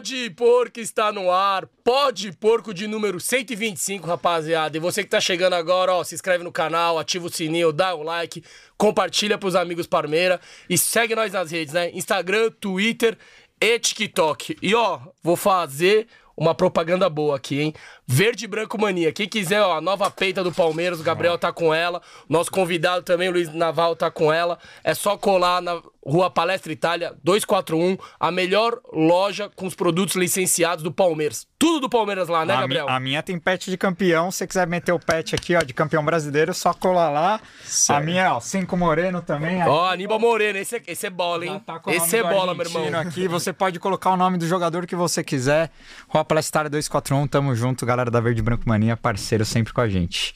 Pode Porco está no ar. Pode Porco de número 125, rapaziada. E você que tá chegando agora, ó, se inscreve no canal, ativa o sininho, dá um like, compartilha pros amigos Parmeira e segue nós nas redes, né? Instagram, Twitter e TikTok. E ó, vou fazer uma propaganda boa aqui, hein? Verde Branco Mania. Quem quiser, ó, a nova peita do Palmeiras, o Gabriel tá com ela. Nosso convidado também, o Luiz Naval, tá com ela. É só colar na Rua Palestra Itália, 241, a melhor loja com os produtos licenciados do Palmeiras. Tudo do Palmeiras lá, né, a Gabriel? Mi, a minha tem pet de campeão. Se você quiser meter o pet aqui, ó, de campeão brasileiro, só colar lá. A minha, ó, Cinco Moreno também. Ó, Aníbal Moreno, esse é, esse é bola, hein? Tá esse é bola, meu irmão. Aqui você pode colocar o nome do jogador que você quiser. Rua Palestra 241, tamo junto, galera da Verde Branco Mania, parceiro sempre com a gente.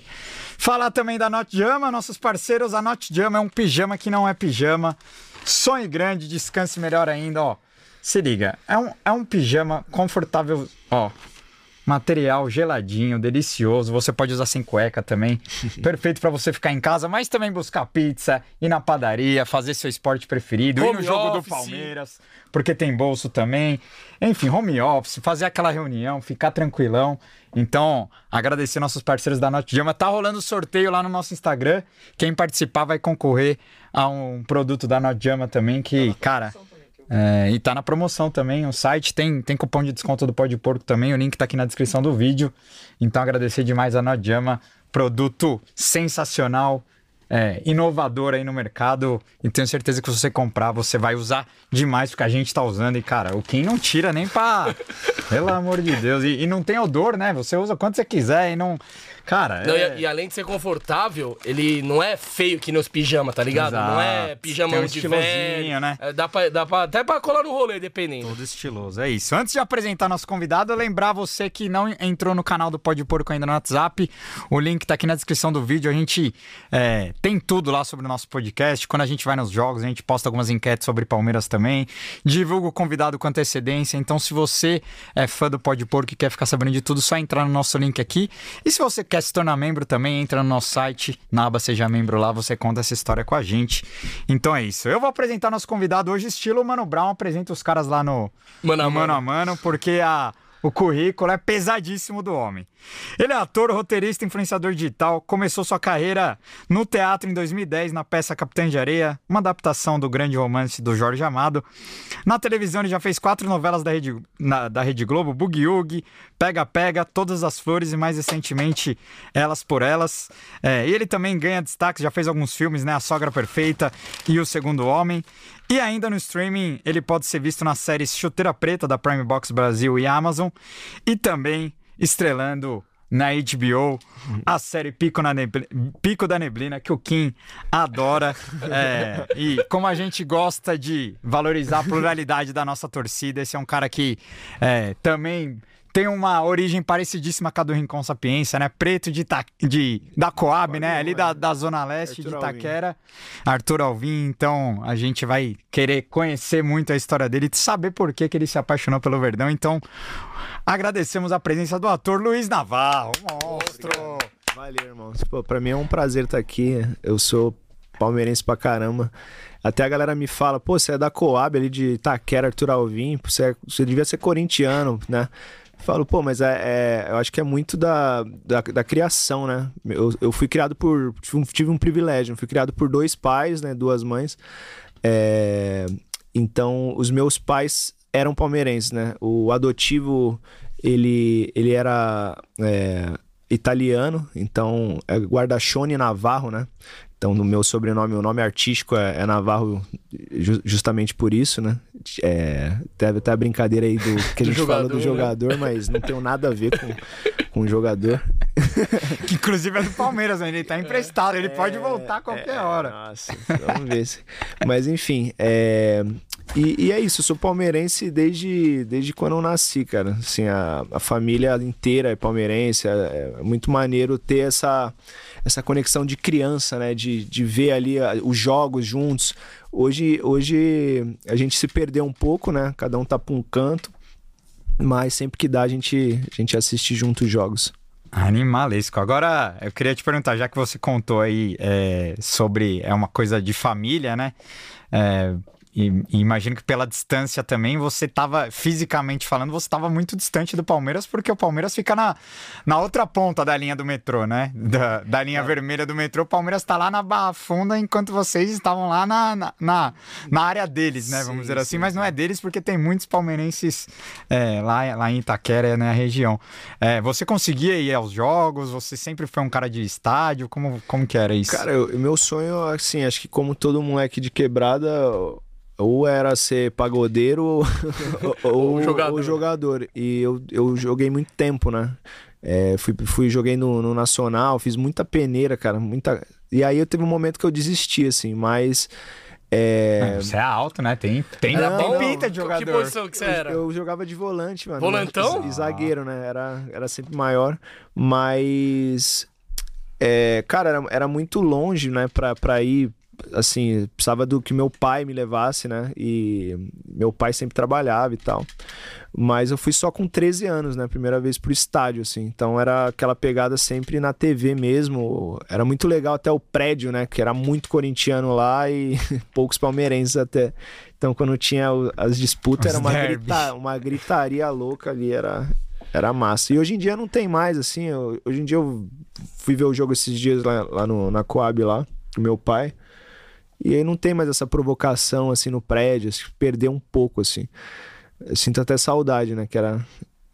Falar também da Not Jama, nossos parceiros. A Not Jama é um pijama que não é pijama. Sonhe grande, descanse melhor ainda, ó. Se liga, é um, é um pijama confortável, ó. Material geladinho, delicioso. Você pode usar sem cueca também. Perfeito para você ficar em casa, mas também buscar pizza, ir na padaria, fazer seu esporte preferido, ir Home no jogo office. do Palmeiras, porque tem bolso também. Enfim, home office, fazer aquela reunião, ficar tranquilão. Então, agradecer nossos parceiros da Notjama. Tá rolando sorteio lá no nosso Instagram. Quem participar vai concorrer a um produto da Notjama também, que, cara. É, e tá na promoção também. O site tem, tem cupom de desconto do Pó de Porco também. O link tá aqui na descrição do vídeo. Então, agradecer demais a Nodjama. Produto sensacional, é, inovador aí no mercado. E tenho certeza que se você comprar, você vai usar demais porque a gente tá usando. E, cara, o Kim não tira nem pra. Pelo amor de Deus. E, e não tem odor, né? Você usa quanto você quiser e não. Cara, Não, é... e, e além de ser confortável, ele não é feio que nos pijamas, tá ligado? Não é Exato. pijama um de velho. né? É, dá, pra, dá pra, até pra colar no rolê, dependendo. Todo estiloso, é isso. Antes de apresentar nosso convidado, lembrar você que não entrou no canal do Pode Porco ainda no WhatsApp, o link tá aqui na descrição do vídeo. A gente é, tem tudo lá sobre o nosso podcast. Quando a gente vai nos jogos, a gente posta algumas enquetes sobre Palmeiras também. Divulga o convidado com antecedência. Então, se você é fã do Pode Porco e quer ficar sabendo de tudo, só entrar no nosso link aqui. E se você quer se tornar membro também, entra no nosso site, na aba Seja Membro lá, você conta essa história com a gente. Então é isso. Eu vou apresentar nosso convidado hoje, estilo Mano Brown. Apresenta os caras lá no Mano a no mano mano. a mano, porque a, o currículo é pesadíssimo do homem. Ele é ator, roteirista, influenciador digital, começou sua carreira no teatro em 2010 na peça Capitã de Areia, uma adaptação do grande romance do Jorge Amado. Na televisão ele já fez quatro novelas da Rede, na- da Rede Globo, Boogie Woogie, Pega Pega, Todas as Flores e mais recentemente Elas por Elas. É, ele também ganha destaque, já fez alguns filmes, né? A Sogra Perfeita e O Segundo Homem. E ainda no streaming, ele pode ser visto nas séries Chuteira Preta da Prime Box Brasil e Amazon. E também estrelando na HBO a série Pico, na Nebli- Pico da Neblina, que o Kim adora. É, e como a gente gosta de valorizar a pluralidade da nossa torcida, esse é um cara que é, também tem uma origem parecidíssima com a do Rincon Sapiência, né? Preto de, Ita- de da Coab, né? Ali da, da Zona Leste Arthur de Alvim. Itaquera. Arthur Alvim, então a gente vai querer conhecer muito a história dele e saber por que, que ele se apaixonou pelo Verdão. Então, agradecemos a presença do ator Luiz Navarro, monstro. Valeu, irmão. Pô, pra mim é um prazer estar aqui. Eu sou palmeirense pra caramba. Até a galera me fala, pô, você é da Coab ali de Itaquera, Arthur Alvim, você, é- você devia ser corintiano, né? Falo, pô, mas é, é- eu acho que é muito da, da, da criação, né? Eu, eu fui criado por. tive um- Tive um privilégio, fui criado por dois pais, né? Duas mães. É, então, os meus pais eram palmeirenses, né? O adotivo, ele, ele era é, italiano, então é Guardachone Navarro, né? Então, no meu sobrenome, o nome artístico é, é Navarro ju- justamente por isso, né? É, teve até a brincadeira aí do que a gente falou do jogador, né? jogador, mas não tem nada a ver com, com o jogador. Que inclusive é do Palmeiras, né? Ele tá emprestado, ele pode voltar a qualquer É, hora. Nossa, vamos ver. se- Mas enfim, é... E, e é isso, eu sou palmeirense desde, desde quando eu nasci, cara. Assim, a, a família inteira é palmeirense, é, é muito maneiro ter essa, essa conexão de criança, né? De, de ver ali ah, os jogos juntos. Hoje, hoje a gente se perdeu um pouco, né? Cada um tá pra um canto. Mas sempre que dá, a gente, a gente assiste junto os jogos. Animalesco. Agora, eu queria te perguntar, já que você contou aí é, sobre é uma coisa de família, né? É, e, e imagino que pela distância também, você estava, fisicamente falando, você estava muito distante do Palmeiras, porque o Palmeiras fica na, na outra ponta da linha do metrô, né? Da, da linha vermelha do metrô. O Palmeiras está lá na Barra Funda, enquanto vocês estavam lá na, na, na, na área deles, né? Vamos Sim, dizer assim, sim, mas não é deles porque tem muitos palmeirenses é, lá, lá em Itaquera, né? região. É, você conseguia ir aos jogos? Você sempre foi um cara de estádio? Como, como que era isso? Cara, eu- meu sonho, assim, acho que como todo moleque de quebrada, ou era ser pagodeiro ou, ou, jogador. ou jogador. E eu, eu joguei muito tempo, né? É, fui, fui, joguei no, no Nacional, fiz muita peneira, cara, muita... E aí eu teve um momento que eu desisti, assim, mas... É... Você é alto, né? Tem, tem, Não, tem pinta de Que jogador. posição que você Eu, era? eu jogava de volante, mano. Volantão? E zagueiro, né? Era, era sempre maior. Mas. é, cara, era, era muito longe, né? Pra, pra ir. Assim, precisava do que meu pai me levasse, né? E meu pai sempre trabalhava e tal. Mas eu fui só com 13 anos, né? Primeira vez pro estádio, assim. Então era aquela pegada sempre na TV mesmo. Era muito legal até o prédio, né? Que era muito corintiano lá e poucos palmeirenses até. Então quando tinha as disputas, Os era uma, grita- uma gritaria louca ali, era, era massa. E hoje em dia não tem mais, assim. eu- hoje em dia eu fui ver o jogo esses dias lá, lá no, na Coab lá, com meu pai. E aí não tem mais essa provocação, assim, no prédio. Que perdeu um pouco, assim. Eu sinto até saudade, né? Que era,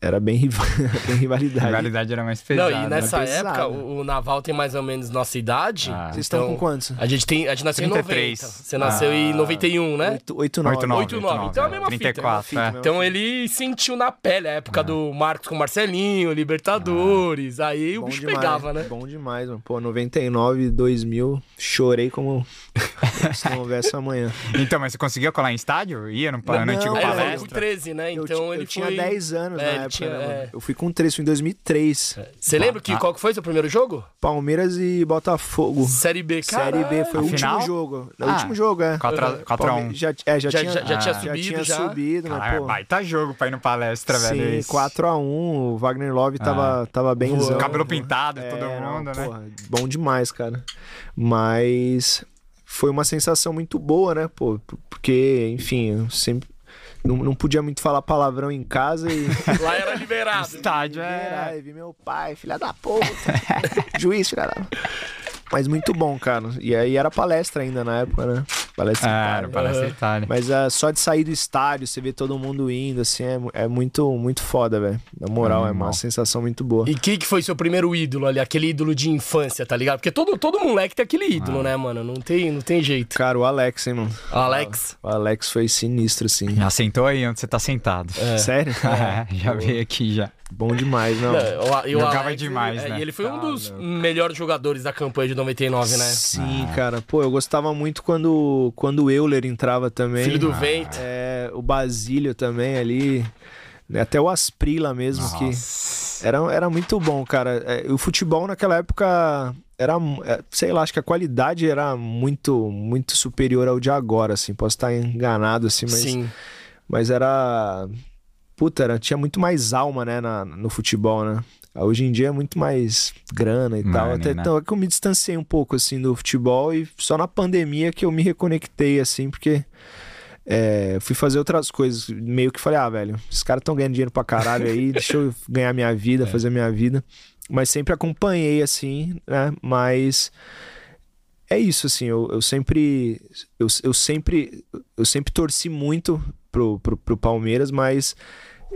era bem, rival, bem A rivalidade. rivalidade era mais Não, pesada. e nessa né? Pesado. época, o, o Naval tem mais ou menos nossa idade. Ah. Vocês estão então, com quantos? A gente, tem, a gente nasceu 33. em 90. Você nasceu Ah. em 91, né? 8, 8 9. 8-9. 8-9. Então é a mesma fita, 34, fita, é. né? Então ele sentiu na pele a É. época do Marcos com Marcelinho, Libertadores. Aí o Bom bicho demais, pegava, né? Bom demais, mano. Pô, 99, 2000, chorei como se não houvesse amanhã. Então, mas você conseguia colar em estádio? Ia no, pa- no Não, antigo Aí ele palestra. com palestra? 13, né? Eu, Então ti- ele eu tinha foi... 10 anos É, na época, tinha- né, mano? é. Eu fui com 13, foi em 2003. Você lembra que, Ah. qual que foi seu primeiro jogo? Palmeiras e Botafogo. Série B, cara. Série B, foi o último jogo. É o Ah, último jogo, é. 4x1. Palme- Já, é, já, Já- tinha, já- já tinha já subido, tinha já. subido, mas, Caralho, pô, baita jogo pra ir no palestra, velho. Sim, esse. 4x1, o Wagner Love tava, tava benzão. Cabelo pintado, É, todo não, mundo, né? porra, bom demais, cara. Mas foi uma sensação muito boa, né, pô? Porque, enfim, eu sempre não, não podia muito falar palavrão em casa e. Lá era liberado. Estádio é. Ai, vi meu pai, filha da puta. Juiz, filha da. Mas muito bom, cara. E aí era palestra ainda na época, né? Palestra É, Itália. era o palestra Itália. Mas é, só de sair do estádio, você vê todo mundo indo, assim, é, é muito, muito foda, velho. Na moral, é Animal. uma sensação muito boa. E quem que foi seu primeiro ídolo ali? Aquele ídolo de infância, tá ligado? Porque todo, todo moleque tem aquele ídolo, Ah. né, mano? Não tem, não tem jeito. Cara, o Alex, hein, mano? Alex. O Alex foi sinistro, assim. Já sentou aí onde você tá sentado. Sério? É, já veio aqui já. Bom demais, não. Não, o- e o Jogava Alex, demais, ele, né? E ele foi um Ah, dos não. melhores jogadores da campanha de 99, né? Sim, cara. Pô, eu gostava muito quando, quando o Euler entrava também. Filho do vento. É, o Basílio também ali. né, Até o Asprila mesmo, que era, era muito bom, cara. É, o futebol naquela época era, é, sei lá, acho que a qualidade era muito, muito superior ao de agora, assim. Posso estar enganado, assim, mas, Sim. mas era. Puta, era, tinha muito mais alma, né, na- no futebol, né? Hoje em dia é muito mais grana e tal. Até né? então é que eu me distanciei um pouco, assim, do futebol e só na pandemia que eu me reconectei, assim, porque é, fui fazer outras coisas. Meio que falei, ah, velho, esses caras estão ganhando dinheiro pra caralho aí, deixa eu ganhar minha vida, fazer minha vida. Mas sempre acompanhei, assim, né? Mas é isso, assim, eu, eu sempre. Eu, eu sempre. Eu sempre torci muito pro, pro, pro Palmeiras, mas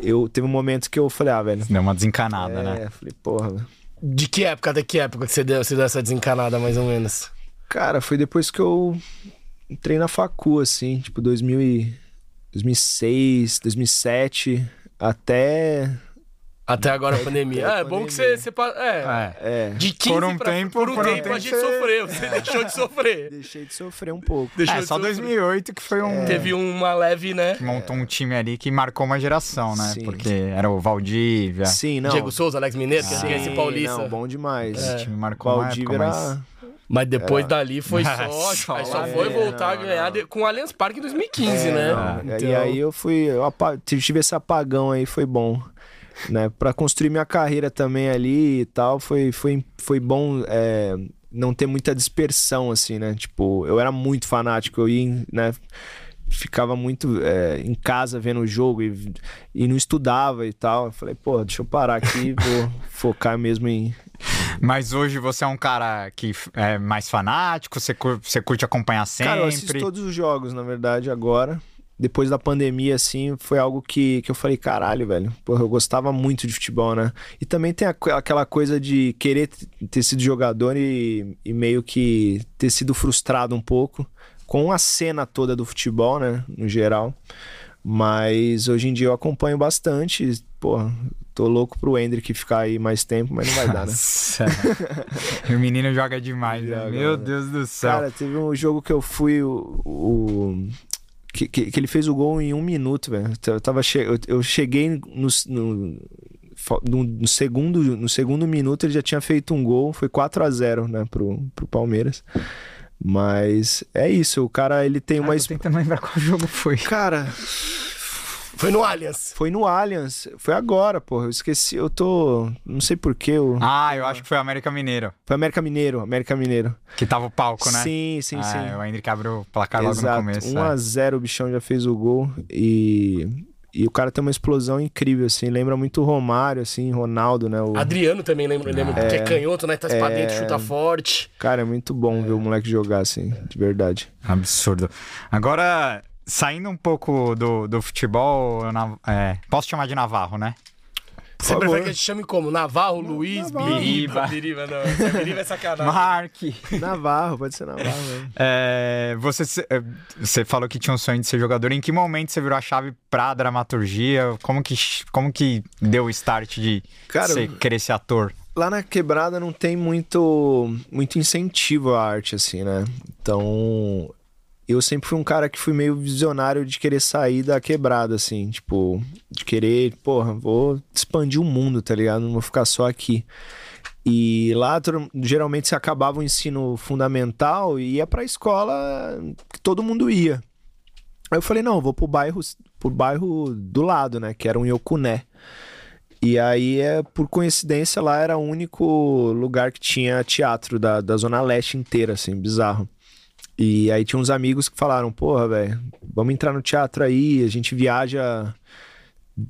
eu teve um momento que eu falei, ah, velho. Deu uma desencanada, é, né? falei, porra, velho. De que época, até que época que você deu, você deu essa desencanada, mais ou menos? Cara, foi depois que eu entrei na facu, assim, tipo 2000 e 2006, 2007, até... Até agora a pandemia. a É, bom que você... você é, É. É, De 15 Por um pra, tempo- por um por tempo, tempo a gente você- sofreu. Você deixou de sofrer. deixei de sofrer um pouco. Deixou É, de só sofrer. 2008 que foi um... Teve uma leve, né? Montou um time ali que marcou uma geração, né? Sim. Porque era o Valdívia. Sim, não. Diego Souza, Alex Mineiro, que Sim, é esse paulista. não, bom demais. Esse time marcou uma época, Valdívia mas... era... Mas depois dali foi só, Só aí só foi é, voltar a não, ganhar não. com o Allianz Parque em 2015, É, né? Então- E aí eu fui, eu apa- tive esse apagão aí, foi bom. Né? Pra construir minha carreira também ali e tal, foi, foi, foi bom é, não ter muita dispersão, assim, né? Tipo, eu era muito fanático, eu ia, né? Ficava muito é, em casa vendo o jogo e, e não estudava e tal. Eu falei, pô, deixa eu parar aqui e vou focar mesmo em, Mas hoje você é um cara que é mais fanático, você, você curte acompanhar sempre. Cara, eu assisto todos os jogos, na verdade, agora. Depois da pandemia, assim, foi algo que, que eu falei, caralho, velho. Porra, eu gostava muito de futebol, né? E também tem aquela coisa de querer ter sido jogador e, e meio que ter sido frustrado um pouco com a cena toda do futebol, né? No geral. Mas hoje em dia eu acompanho bastante. Porra, tô louco pro Hendrick ficar aí mais tempo, mas não vai dar, né? O menino joga demais, né? Joga, Meu né? Deus do céu. Cara, teve um jogo que eu fui. O, o- que, que, que ele fez o gol em um minuto, velho. Eu, tava che- eu, eu cheguei no, no, no- no segundo, no segundo minuto, ele já tinha feito um gol. Foi 4 a 0 né, pro, pro Palmeiras. Mas é isso, o cara ele tem Ah, uma. es- tentando lembrar qual jogo foi. Cara, Foi no Allianz. foi no Allianz. Foi agora, porra. Eu esqueci, eu tô. Não sei porquê. Eu... Ah, eu acho que foi o América Mineiro, Foi América Mineiro, América Mineiro. que tava o palco, né? Sim, sim, Ah, sim. O Hendrick abriu o placar logo Exato. no começo. 1 a é. 0 o bichão já fez o gol e e o cara tem uma explosão incrível assim, lembra muito o Romário assim, Ronaldo, né? O Adriano também lembra, lembra que é canhoto, né? Tá pra É. dentro, chuta forte. cara é muito bom ver o moleque jogar assim, de verdade. Absurdo. Agora, saindo um pouco do, do futebol, na- é, posso chamar de Navarro, né? Você favor. prefere que a gente chame como? Navarro, Luiz, Biriba. Biriba. Biriba, não. Biriba é sacanagem. Mark. Navarro, pode ser Navarro? É, você, se- é, você falou que tinha um sonho de ser jogador. Em que momento você virou a chave pra dramaturgia? Como que, como que deu o start de Cara, você querer ser ator? Lá na quebrada não tem muito muito incentivo à arte assim, né? Então, eu sempre fui um cara que fui meio visionário de querer sair da quebrada, assim, tipo, de querer, porra, vou expandir o mundo, tá ligado? Não vou ficar só aqui. E lá, geralmente, se acabava o ensino fundamental e ia pra escola que todo mundo ia. Aí eu falei, não, eu vou pro bairro, pro bairro do lado, né? Que era um Yocuné. E aí, é, por coincidência, lá era o único lugar que tinha teatro da, da Zona Leste inteira, assim, bizarro. E aí tinha uns amigos que falaram, porra, velho, vamos entrar no teatro aí, a gente viaja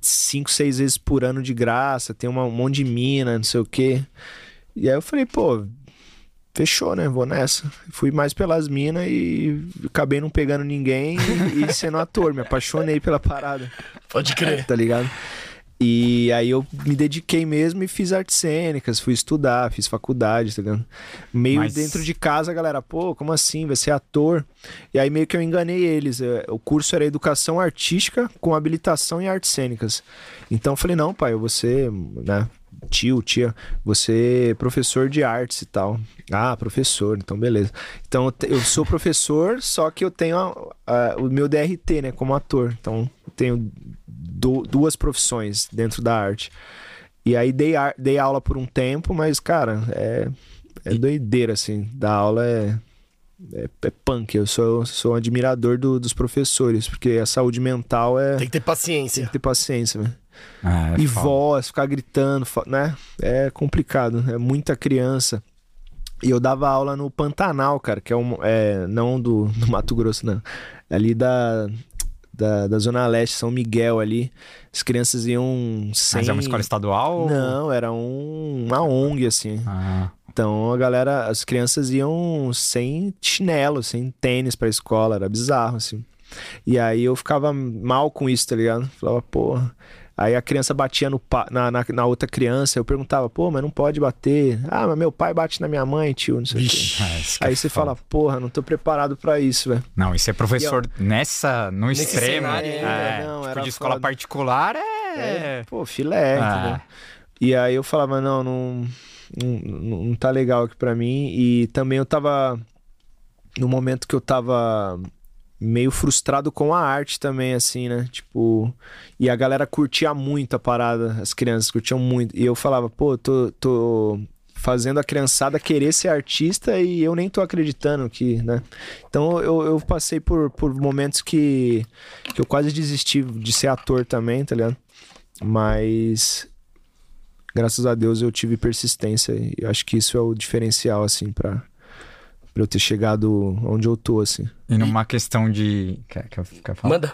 cinco, seis vezes por ano de graça, tem uma- um monte de mina, não sei o quê. E aí eu falei, pô, fechou, né? Vou nessa. Fui mais pelas minas e acabei não pegando ninguém e, e sendo ator. Me apaixonei pela parada, Pode crer. tá ligado? E aí eu me dediquei mesmo e fiz artes cênicas, fui estudar, fiz faculdade, tá ligado? Meio Mas- dentro de casa, galera, pô, como assim? Vai ser ator? E aí meio que eu enganei eles. eh, O curso era educação artística com habilitação em artes cênicas. Então eu falei, não, pai, eu vou ser, né? Tio, tia, você é professor de artes e tal. Ah, professor, então beleza. Então eu te- eu sou professor, só que eu tenho a- a- o meu DRT, né, como ator. Então eu tenho du- duas profissões dentro da arte. E aí dei, ar- dei aula por um tempo, mas, cara, é, é doideira, assim. Dar aula é, é, é punk. Eu sou, sou um admirador do- dos professores, porque a saúde mental é. Tem que ter paciência. Tem que ter paciência, né? Ah, é E foda. voz, ficar gritando, né? É complicado, é muita criança. E eu dava aula no Pantanal, cara, que é um. É, não do, do Mato Grosso, não. Ali da. Da, da Zona Leste, São Miguel ali. As crianças iam sem... Mas é uma escola estadual? Não, era um, uma ONG, assim. Ah, Então a galera, as crianças iam sem chinelo, sem tênis pra escola, era bizarro, assim. E aí eu ficava mal com isso, tá ligado? Falava, porra. Aí a criança batia no na, na, na outra criança, eu perguntava, pô, mas não pode bater. Ah, mas meu pai bate na minha mãe, tio, não sei o quê. Isso é Aí você foda. fala, porra, não tô preparado pra isso, velho. Não, e ser professor nessa, no extremo, cenário é, ainda, não, tipo, era de escola foda. particular é... Pô, filé, Ah. E aí eu falava, não, não, não, não não tá legal aqui pra mim. E também eu tava no momento que eu tava meio frustrado com a arte também, assim, né? Tipo, e a galera curtia muito a parada, as crianças curtiam muito. E eu falava, pô, tô, tô fazendo a criançada querer ser artista e eu nem tô acreditando que, né? Então eu, eu passei por, por momentos que, que eu quase desisti de ser ator também, tá ligado? Mas graças a Deus eu tive persistência e acho que isso é o diferencial, assim, pra, pra eu ter chegado onde eu tô, assim. E numa questão de... Quer, quer, quer falar? Manda.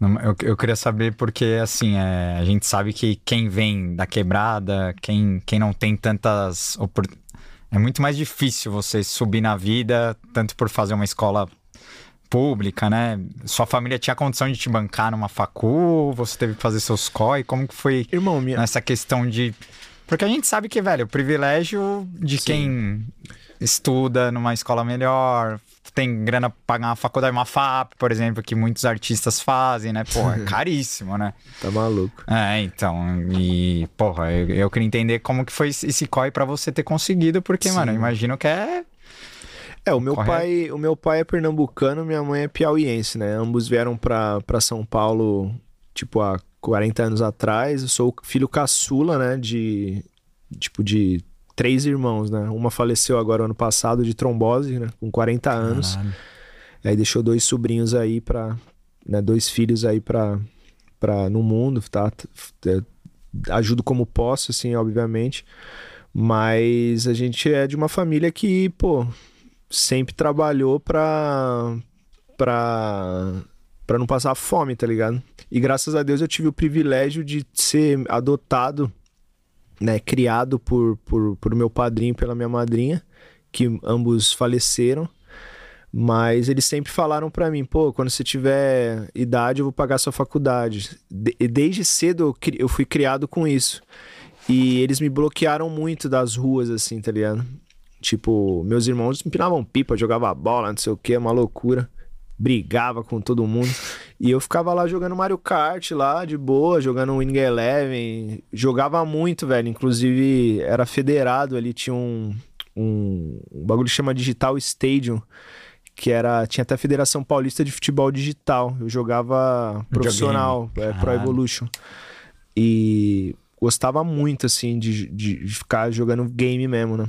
Não, Eu, eu queria saber porque, assim, é, a gente sabe que quem vem da quebrada, quem, quem não tem tantas oportunidades. É muito mais difícil você subir na vida, tanto por fazer uma escola pública, né? Sua família tinha condição de te bancar numa facu, você teve que fazer seus COI, como que foi Irmão, minha, nessa questão de... Porque a gente sabe que, velho, o privilégio de quem estuda numa escola melhor, tem grana pra pagar uma faculdade, uma FAP, por exemplo, que muitos artistas fazem, né? Pô, é caríssimo, né? tá maluco. É, então, e, porra, eu, eu queria entender como que foi esse COI pra você ter conseguido, porque, mano, eu imagino que é... É, o meu Correto. pai, o meu pai é pernambucano, minha mãe é piauiense, né? Ambos vieram pra, pra São Paulo, tipo, há 40 anos atrás. Eu sou filho caçula, né? De, tipo, de três irmãos, né? Uma faleceu agora ano passado de trombose, né? Com 40 anos. Caralho. Aí deixou dois sobrinhos aí pra... Né, dois filhos aí pra, pra, no mundo, tá? É, Ajudo como posso, assim, obviamente. Mas a gente é de uma família que, pô, sempre trabalhou pra, pra, pra não passar fome, tá ligado? E graças a Deus eu tive o privilégio de ser adotado, né? Criado por, por, por meu padrinho e pela minha madrinha, que ambos faleceram. Mas eles sempre falaram pra mim, pô, quando você tiver idade eu vou pagar sua faculdade. De- desde cedo eu, eu fui criado com isso. E eles me bloquearam muito das ruas, assim, tá ligado? Tipo, meus irmãos empinavam pipa, jogava bola, não sei o que, uma loucura. Brigava com todo mundo. E eu ficava lá jogando Mario Kart lá, de boa, jogando Winning Eleven. Jogava muito, velho. Inclusive, era federado ali, tinha um, um, um bagulho que chama Digital Stadium. Que era. Tinha até a Federação Paulista de Futebol Digital. Eu jogava profissional, é, Pro. Evolution. E gostava muito, assim, de, de de ficar jogando game mesmo, né?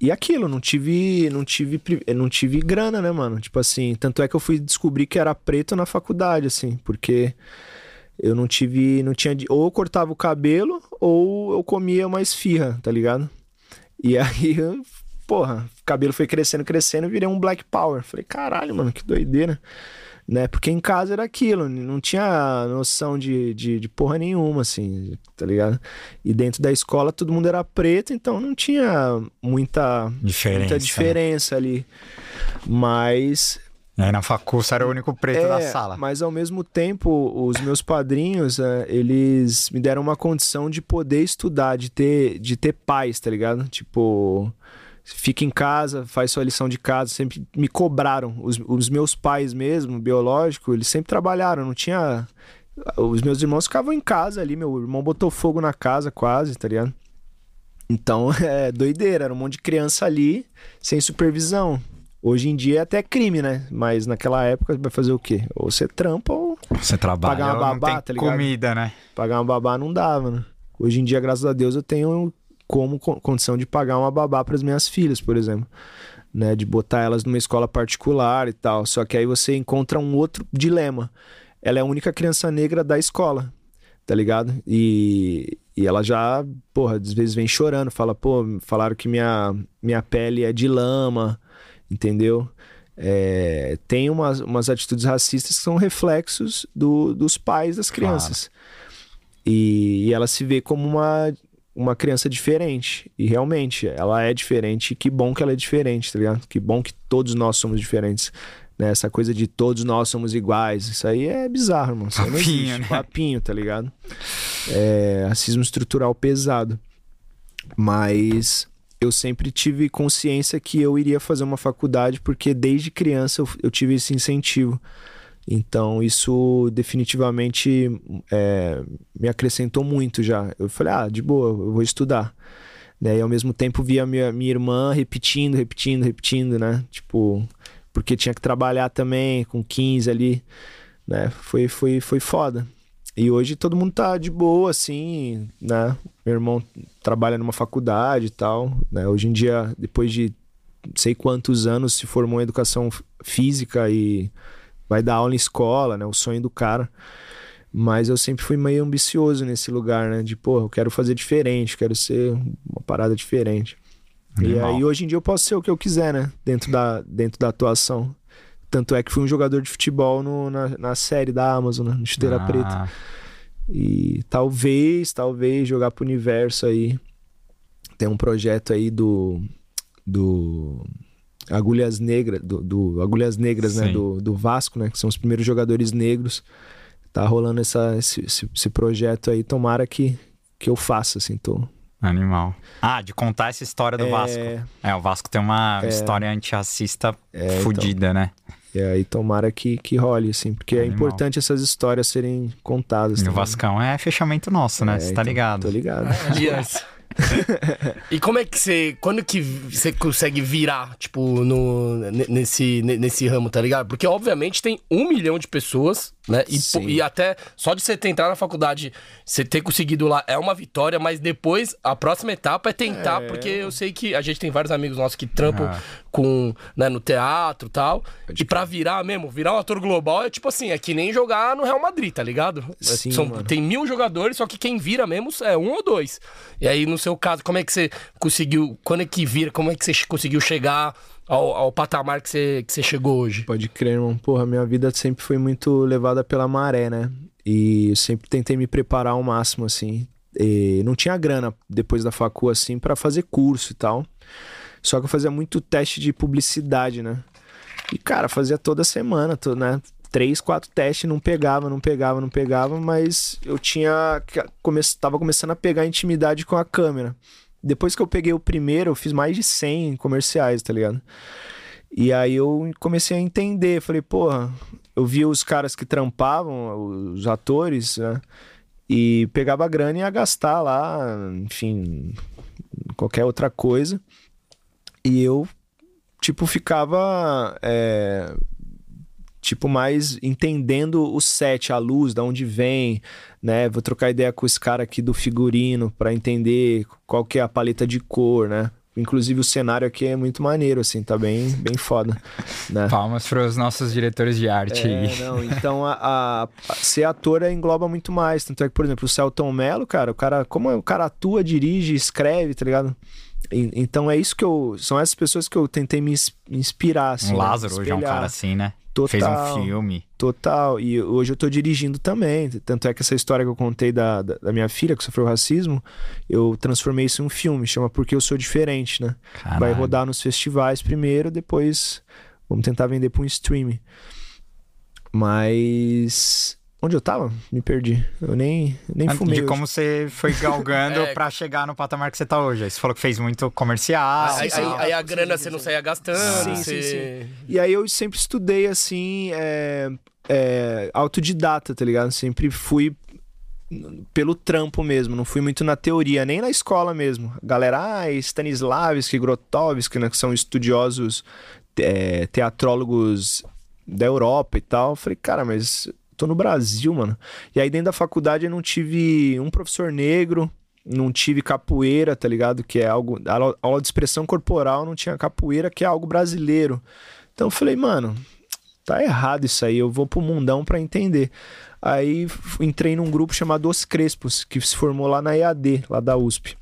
e aquilo, não tive, não tive, pri- não tive grana, né, mano? Tipo assim, tanto é que eu fui descobrir que era preto na faculdade, assim, porque eu não tive, não tinha, ou eu cortava o cabelo ou eu comia uma esfirra, tá ligado? E aí, porra, o cabelo foi crescendo, crescendo, virei um black power. Falei, caralho, mano, que doideira. Né? Porque em casa era aquilo, não tinha noção de, de, de porra nenhuma, assim, tá ligado? E dentro da escola todo mundo era preto, então não tinha muita Diferença, muita né? diferença ali. Mas aí na facu você era o único preto da É, sala. Mas ao mesmo tempo, os meus padrinhos, é, eles me deram uma condição de poder estudar, de ter, de ter paz, tá ligado? Tipo, fica em casa, faz sua lição de casa, sempre me cobraram. Os, os meus pais mesmo, biológico, eles sempre trabalharam, não tinha. Os meus irmãos ficavam em casa ali, meu irmão botou fogo na casa quase, tá ligado? Então é doideira, era um monte de criança ali, sem supervisão. Hoje em dia é até crime, né? Mas naquela época vai fazer o quê? Ou você trampa ou Você trabalha, Pagar uma não babá, tem tá ligado? comida, né? pagar uma babá não dava, né? Hoje em dia, graças a Deus, eu tenho como co- condição de pagar uma babá para as minhas filhas, por exemplo. Né, de botar elas numa escola particular e tal. Só que aí você encontra um outro dilema. Ela é a única criança negra da escola, tá ligado? E, e ela já, porra, às vezes vem chorando, fala, pô, falaram que minha, minha pele é de lama, entendeu? É, tem umas, umas atitudes racistas que são reflexos do- dos pais das crianças. E, e ela se vê como uma, uma criança diferente. E realmente, ela é diferente. E que bom que ela é diferente, tá ligado? Que bom que todos nós somos diferentes. Né? Essa coisa de todos nós somos iguais. Isso aí é bizarro, irmão. Isso Papinho, né? Papinho, tá ligado? É, racismo estrutural pesado. Mas eu sempre tive consciência que eu iria fazer uma faculdade porque desde criança eu, eu tive esse incentivo. Então isso definitivamente é, me acrescentou muito já. Eu falei, ah, de boa, eu vou estudar. Né? E ao mesmo tempo via minha, minha irmã repetindo, repetindo, repetindo, né? Tipo, porque tinha que trabalhar também com 15 ali, né? Foi, foi, foi foda. E hoje todo mundo tá de boa, assim, né? Meu irmão trabalha numa faculdade e tal, né? Hoje em dia, depois de sei quantos anos, se formou em educação física e vai dar aula em escola, né? O sonho do cara. Mas eu sempre fui meio ambicioso nesse lugar, né? De, pô, eu quero fazer diferente, quero ser uma parada diferente. E Animal. aí hoje em dia eu posso ser o que eu quiser, né? Dentro da, dentro da atuação. Tanto é que fui um jogador de futebol no- na, na série da Amazon, né? no Chuteira Ah, Preta. E talvez, talvez jogar pro universo aí. Tem um projeto aí do. do Agulhas Negras, do, do Agulhas Negras, né? Sim. Do, do Vasco, né? Que são os primeiros jogadores negros. Tá rolando essa, esse, esse, esse projeto aí. Tomara que, que eu faça, assim, tô. Animal. Ah, de contar essa história do É. Vasco. É, o Vasco tem uma história antirracista então. fodida, né? E aí tomara que, que role, assim, porque é Animal. importante essas histórias serem contadas. E o também. Vascão é fechamento nosso, né? É, Você tá então, ligado? Tô ligado. Aliança. e como é que você. Quando que você consegue virar, tipo, no, ne- nesse, ne- nesse ramo, tá ligado? Porque, obviamente, tem um milhão de pessoas, né? E, pô- e até só de você ter entrar na faculdade, você ter conseguido lá é uma vitória, mas depois a próxima etapa é tentar, porque eu sei que a gente tem vários amigos nossos que trampam Ah. com, né, no teatro e tal. E pra virar mesmo, virar um ator global é tipo assim, é que nem jogar no Real Madrid, tá ligado? É, Sim, são- tem mil jogadores, só que quem vira mesmo é um ou dois. E aí, no seu caso, como é que você conseguiu. Quando é que vira? Como é que você conseguiu chegar ao, ao patamar que você, que você chegou hoje? Pode crer, irmão. Porra, minha vida sempre foi muito levada pela maré, né? E eu sempre tentei me preparar ao máximo, assim. E não tinha grana depois da facu, assim, pra fazer curso e tal. Só que eu fazia muito teste de publicidade, né? E, cara, fazia toda semana, né? Três, quatro testes, não pegava, não pegava, não pegava, mas eu tinha. Come... Tava começando a pegar intimidade com a câmera. Depois que eu peguei o primeiro, eu fiz mais de 100 comerciais, tá ligado? E aí eu comecei a entender, falei, porra, eu via os caras que trampavam, os atores, né? E pegava a grana e ia gastar lá, enfim, qualquer outra coisa. E eu, tipo, ficava, é, tipo, mais entendendo o set, a luz, da onde vem, né? Vou trocar ideia com esse cara aqui do figurino pra entender qual que é a paleta de cor, né? Inclusive o cenário aqui é muito maneiro, assim, tá bem, bem foda, né? Palmas para os nossos diretores de arte É, aí. não, então a, a- a- ser ator é, engloba muito mais. Tanto é que, por exemplo, o Celton Mello, cara, o cara, como o cara atua, dirige, escreve, tá ligado? E- então é isso que eu. São essas pessoas que eu tentei me ins- inspirar, assim. Um né? Lázaro hoje é um Espelhar. cara assim, né? Total. Fez um filme. Total. E hoje eu tô dirigindo também. Tanto é que essa história que eu contei da, da, da minha filha, que sofreu racismo, eu transformei isso em um filme. Chama Porque Eu Sou Diferente, né? Vai Caralho. rodar nos festivais primeiro, depois Vamos tentar vender pra um streaming. Mas. Onde eu tava? Me perdi. Eu nem, nem fumei. De hoje. como você foi galgando É. pra chegar no patamar que você tá hoje. Aí você falou que fez muito comercial. aí, e aí- aí a grana você não saía gastando. Sim, sim, você... E aí eu sempre estudei assim, é, é, autodidata, tá ligado? Sempre fui pelo trampo mesmo, não fui muito na teoria, nem na escola mesmo. Galera, ah, Stanislavski, Grotowski, né, que são estudiosos, é, teatrólogos da Europa e tal. Eu falei, cara, mas tô no Brasil, mano. E aí dentro da faculdade eu não tive um professor negro, não tive capoeira, tá ligado? Que é algo. A aula- de expressão corporal não tinha capoeira, que é algo brasileiro. Então eu falei, mano, tá errado isso aí, eu vou pro mundão pra entender. Aí entrei num grupo chamado Os Crespos, que se formou lá na EAD, lá da USP.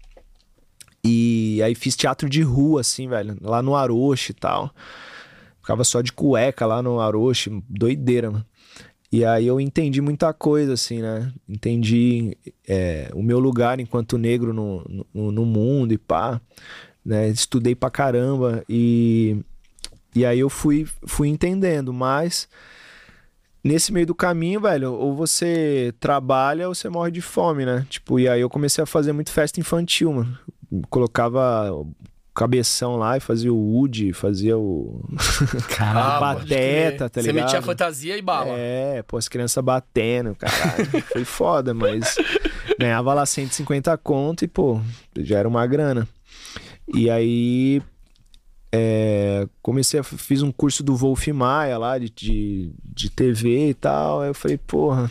E aí fiz teatro de rua, assim, velho, lá no Aroche e tal. Ficava só de cueca lá no Aroche, doideira, mano. E aí eu entendi muita coisa, assim, né? Entendi é, o meu lugar enquanto negro no, no, no mundo e pá. Né? Estudei pra caramba e, e aí eu fui, fui entendendo, mas nesse meio do caminho, velho, ou você trabalha ou você morre de fome, né? Tipo, e aí eu comecei a fazer muito festa infantil, mano. Colocava cabeção lá e fazia o Woody, fazia o crer. Pateta, tá Você ligado? metia fantasia e bala. É, pô, as crianças batendo, caralho. Foi foda, mas ganhava lá 150 conto e, pô, já era uma grana. E aí é, comecei a fiz um curso do Wolf Maia lá de, de, de TV e tal. Aí eu falei, porra,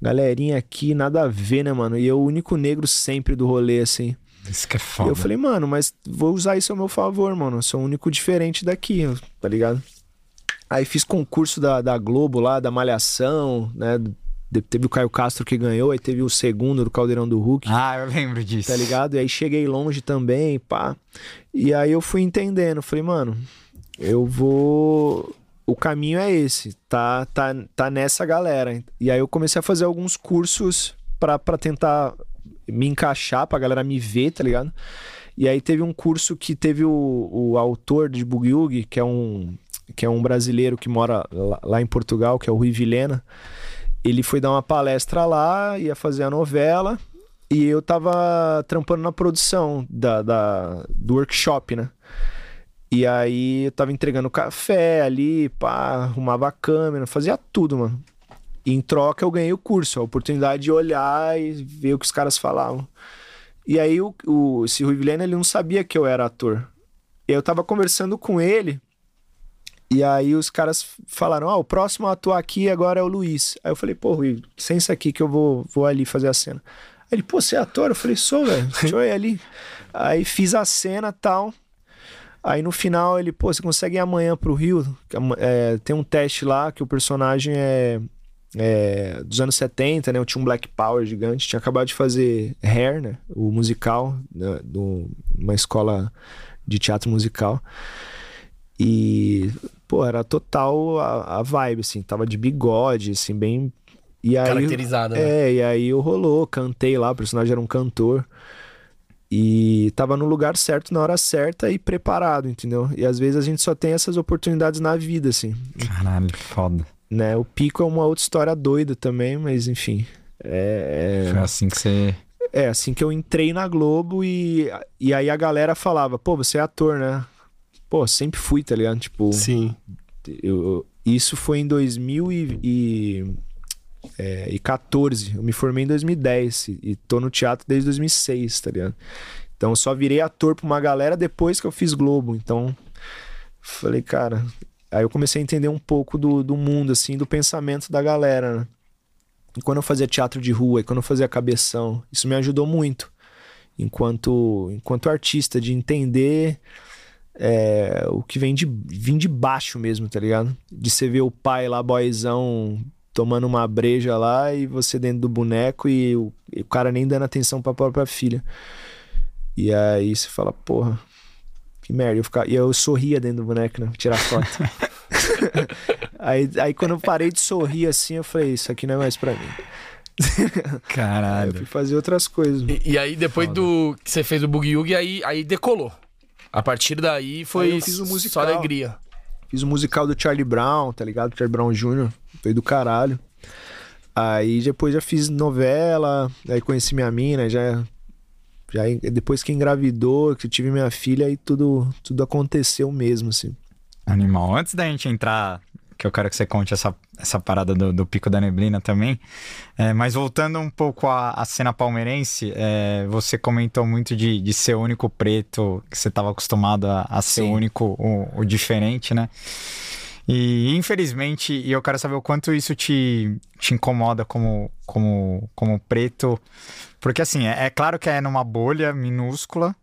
galerinha aqui, nada a ver, né, mano? E eu o único negro sempre do rolê, assim. Isso que é E foda. eu falei, mano, mas vou usar isso ao meu favor, mano. Eu sou o único diferente daqui, tá ligado? Aí fiz concurso da, da Globo lá, da Malhação, né? Teve o Caio Castro que ganhou, aí teve o segundo do Caldeirão do Hulk, Ah, eu lembro disso. tá ligado? E aí cheguei longe também, pá. E aí eu fui entendendo, falei, mano, eu vou. O caminho é esse, tá, tá, tá nessa galera. E aí eu comecei a fazer alguns cursos pra tentar me encaixar, pra galera me ver, tá ligado? E aí teve um curso que teve o, o autor de Bugyug, que é um que é um brasileiro que mora lá, em Portugal, que é o Rui Vilhena. Ele foi dar uma palestra lá, ia fazer a novela, e eu tava trampando na produção da, da- do workshop, né? E aí eu tava entregando café ali, pá, arrumava a câmera, fazia tudo, mano. E em troca eu ganhei o curso, a oportunidade de olhar e ver o que os caras falavam. E aí o, o, esse Rui Vilhena, ele não sabia que eu era ator. E eu tava conversando com ele, e aí os caras falaram, ó, o próximo a atuar aqui agora é o Luiz. Aí eu falei, pô, Rui, licença aqui que eu vou, vou ali fazer a cena. Aí ele, pô, você é ator? Eu falei, sou, velho, deixa eu ir ali. Aí fiz a cena e tal. Aí no final ele, pô, você consegue ir amanhã pro Rio? É, tem um teste lá que o personagem é, é dos anos 70, né? Eu tinha um Black Power gigante, tinha acabado de fazer Hair, né? O musical, né? do, uma escola de teatro musical. E, pô, era total a, a vibe, assim, tava de bigode, assim, bem. E aí, Caracterizada, né? É, e aí eu rolou, cantei lá, o personagem era um cantor. E tava no lugar certo, na hora certa e preparado, entendeu? E às vezes a gente só tem essas oportunidades na vida, assim, Caralho, foda. Né? O Pico é uma outra história doida também, mas enfim. É, Foi assim que você. é, é assim que eu entrei na Globo e, e aí a galera falava, pô, você é ator, né? Pô, sempre fui, tá ligado? Tipo, Sim. eu- isso foi em 2014. Eu me formei em 2010 e, e tô no teatro desde 2006, tá ligado? Então eu só virei ator pra uma galera depois que eu fiz Globo. Então, falei, cara. Aí eu comecei a entender um pouco do, do mundo, assim, do pensamento da galera, né? E quando eu fazia teatro de rua e quando eu fazia cabeção, isso me ajudou muito. Enquanto, enquanto artista, de entender é, o que vem de, vem de baixo mesmo, tá ligado? De você ver o pai lá, boyzão, tomando uma breja lá e você dentro do boneco e o, e o cara nem dando atenção pra própria filha. E aí você fala, porra, que merda. Eu ficava, e eu sorria dentro do boneco, né? Tirar foto. aí, aí quando eu parei de sorrir assim, eu falei, isso aqui não é mais pra mim. Aí eu Caralho. fui fazer outras coisas. E, e aí, depois do que você fez o Boogie Woogie, aí, aí decolou. A partir daí foi Aí eu fiz o só musical. alegria. Fiz o musical do Charlie Brown, tá ligado? Charlie Brown Jr. Foi do caralho. Aí depois já fiz novela, aí conheci minha mina, já. Já depois que engravidou, que eu tive minha filha, aí tudo, tudo aconteceu mesmo, assim. Animal. Antes da gente entrar, que eu quero que você conte essa, essa parada do, do Pico da Neblina também, é, mas voltando um pouco à, à cena palmeirense, é, você comentou muito de, de ser o único preto, que você estava acostumado a, a ser o único, o, o diferente, né? E infelizmente, e eu quero saber o quanto isso te, te incomoda como, como, como preto, porque assim, é, é claro que é numa bolha minúscula,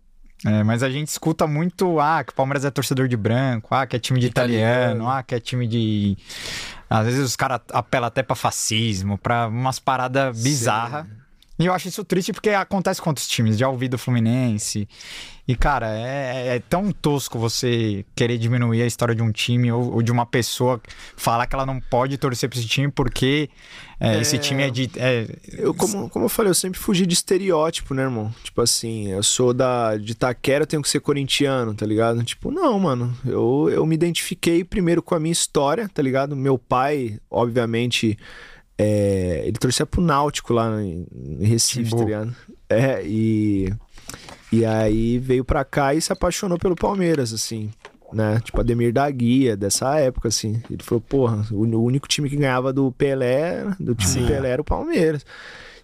é, mas a gente escuta muito, ah, que o Palmeiras é torcedor de branco, ah, que é time de italiano, Italiano. ah, que é time de... Às vezes os caras apelam até pra fascismo, pra umas paradas bizarras. E eu acho isso triste porque acontece com outros times, já ouvi do Fluminense. E, cara, é, é tão tosco você querer diminuir a história de um time ou, ou de uma pessoa falar que ela não pode torcer pra esse time porque é, esse time é de. é- Eu, como, como eu falei, eu sempre fugi de estereótipo, né, irmão? Tipo assim, eu sou da, de Itaquera, eu tenho que ser corintiano, tá ligado? Tipo, não, mano. Eu, eu me identifiquei primeiro com a minha história, tá ligado? Meu pai, obviamente, é, ele torcia pro Náutico lá em, em Recife, tá ligado? É, e, e aí veio pra cá e se apaixonou pelo Palmeiras, assim. Né? Tipo, Ademir da Guia, dessa época, assim. Ele falou, porra, o único time que ganhava do Pelé, do time do Pelé era o Palmeiras.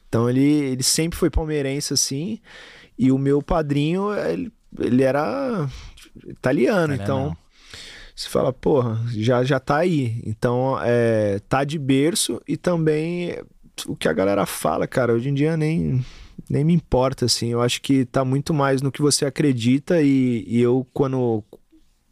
Então ele, ele sempre foi palmeirense, assim. E o meu padrinho, ele, ele era italiano, Italiano. então. Você fala, porra, já, já tá aí. Então, é, tá de berço e também o que a galera fala, cara, hoje em dia nem, nem me importa, assim. Eu acho que tá muito mais no que você acredita e, e eu, quando,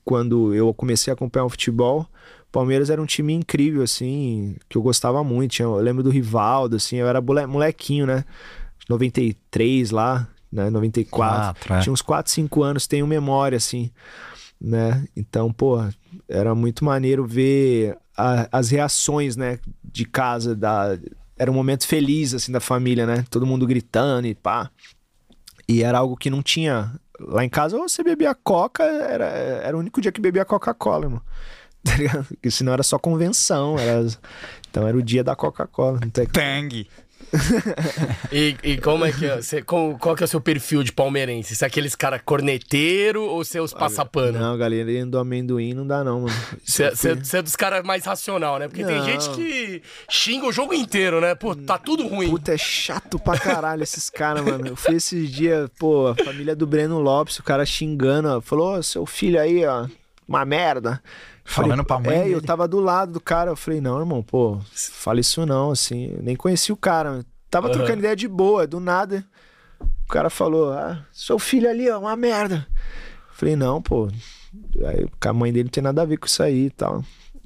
quando eu comecei a acompanhar o futebol, Palmeiras era um time incrível, assim, que eu gostava muito. Eu lembro do Rivaldo, assim, eu era mole- molequinho, né? 93 lá, né? 94. Quatro, é. Tinha uns 4, 5 anos, tenho memória, assim, né? Então, pô, era muito maneiro ver a- as reações, né, de casa, da... Era um momento feliz, assim, da família, né? Todo mundo gritando e pá. E era algo que não tinha. Lá em casa, você bebia Coca, era, era o único dia que bebia Coca-Cola, irmão. Tá? Porque senão era só convenção. Era... Então era o dia da Coca-Cola. Tem- Tang. E, e como é que é? Qual, qual que é o seu perfil de palmeirense? Se é aqueles cara corneteiro ou seus passapano? Não, galerinha do amendoim não dá, não, mano. Você é dos caras mais racional, né? Porque tem Não. gente que xinga o jogo inteiro, né? Pô, tá tudo ruim. Puta, é chato pra caralho esses caras, mano. Eu fui esses dias, pô, a família do Breno Lopes, o cara xingando, ó, falou, "Ô, seu filho aí, ó, uma merda. Falando pra mãe É, dele. eu tava do lado do cara, eu falei, não, irmão, pô, fala isso não, assim, nem conheci o cara. Tava Aham. trocando ideia de boa, do nada. O cara falou, ah, seu filho ali, ó, uma merda. Eu falei, não, pô, aí, a mãe dele não tem nada a ver com isso aí e tal.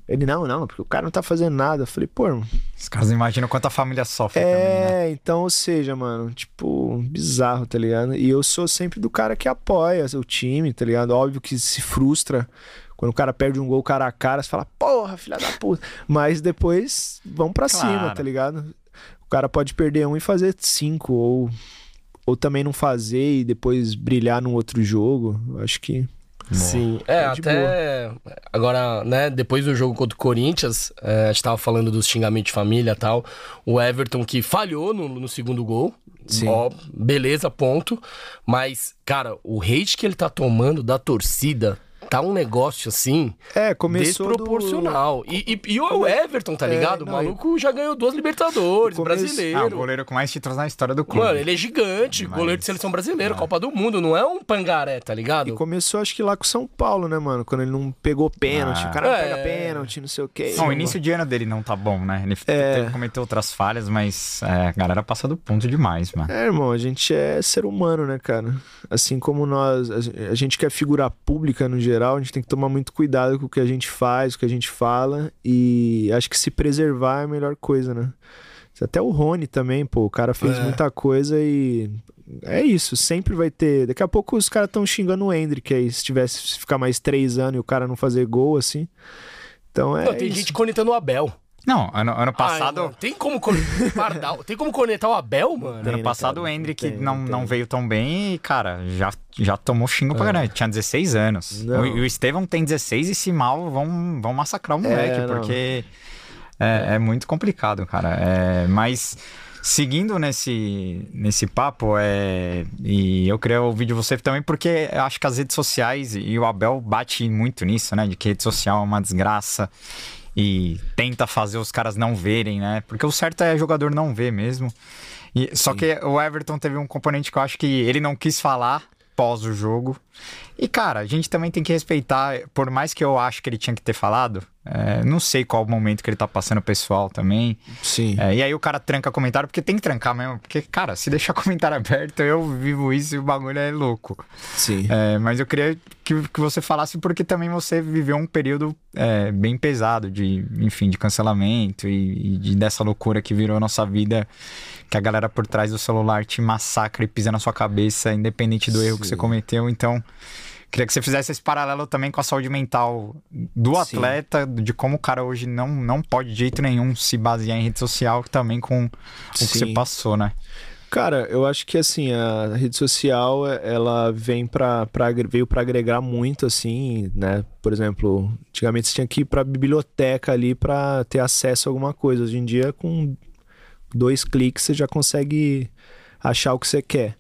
Ele, não, não, porque o cara não tá fazendo nada. Eu falei, pô, irmão, Os caras imaginam quanto a família sofre também, né? é, então, ou seja, mano, tipo, bizarro, tá ligado? E eu sou sempre do cara que apoia o time, tá ligado? Óbvio que se frustra quando o cara perde um gol cara a cara, você fala, porra, filha da puta. Mas depois vão pra Claro. cima, tá ligado? O cara pode perder um e fazer cinco, ou, ou também não fazer e depois brilhar num outro jogo. Acho que. Sim, é, É até agora, né, depois do jogo contra o Corinthians, é, a gente tava falando dos xingamentos de família e tal, o Everton que falhou no, no segundo gol, Sim. ó, beleza, ponto, mas, cara, o hate que ele tá tomando da torcida tá um negócio assim, É, começou. do- desproporcional. E, e, e o Everton, tá É, ligado? o não, maluco já ganhou duas Libertadores, Começo- brasileiro. Ah, o goleiro com mais títulos na história do clube. Mano, ele é gigante, Mas- goleiro de seleção brasileira, Copa do Mundo, não é um pangaré, tá ligado? E começou, acho que lá com o São Paulo, né, mano? Quando ele não pegou pênalti. Ah. O cara não É. pega pênalti, não sei o quê. Não, o início de ano dele não tá bom, né? Ele É. cometeu outras falhas, mas é, a galera passa do ponto demais, mano. É, irmão, a gente é ser humano, né, cara? Assim como nós, a gente que é figura pública no geral, a gente tem que tomar muito cuidado com o que a gente faz, o que a gente fala, e acho que se preservar é a melhor coisa, né? Até o Rony também, pô, o cara fez É. muita coisa e é isso, sempre vai ter. Daqui a pouco os caras estão xingando o Hendrick aí, se tivesse se ficar mais três anos e o cara não fazer gol, assim. Então é. Não, tem isso. gente conectando o Abel. Não, ano, ano Ai, passado. mano, tem como Pardal, tem como cornetar o Abel, mano? ano passado cara? o Hendrick Tem, não, tem. não veio tão bem e, cara, já, já tomou xingo pra caralho. Tinha 16 anos. Não. O, e o Estevão tem 16 e se mal vão, vão massacrar o moleque, não. porque é, é muito complicado, cara. É, mas seguindo nesse, nesse papo, é, e eu queria ouvir de você também, porque eu acho que as redes sociais, e o Abel bate muito nisso, né? De que rede social é uma desgraça e tenta fazer os caras não verem, né? Porque o certo é jogador não ver mesmo. E, só que o Everton teve um componente que eu acho que ele não quis falar pós o jogo. E, cara, a gente também tem que respeitar, por mais que eu acho que ele tinha que ter falado, é, não sei qual o momento que ele tá passando pessoal também. Sim. É, e aí o cara tranca comentário, porque tem que trancar mesmo. Porque, cara, se deixar comentário aberto, eu vivo isso e o bagulho é louco. Sim. É, mas eu queria que, que você falasse porque também você viveu um período é, bem pesado de, enfim, de cancelamento e, e de, dessa loucura que virou a nossa vida, que a galera por trás do celular te massacra e pisa na sua cabeça, independente do erro que você cometeu. Então, queria que você fizesse esse paralelo também com a saúde mental do Sim. atleta, de como o cara hoje não, não pode de jeito nenhum se basear em rede social, também com o que você passou, né? Cara, eu acho que assim, a rede social, ela vem pra, pra, veio pra agregar muito, assim, né? Por exemplo, antigamente você tinha que ir pra biblioteca ali pra ter acesso a alguma coisa. Hoje em dia, com dois cliques, você já consegue achar o que você quer.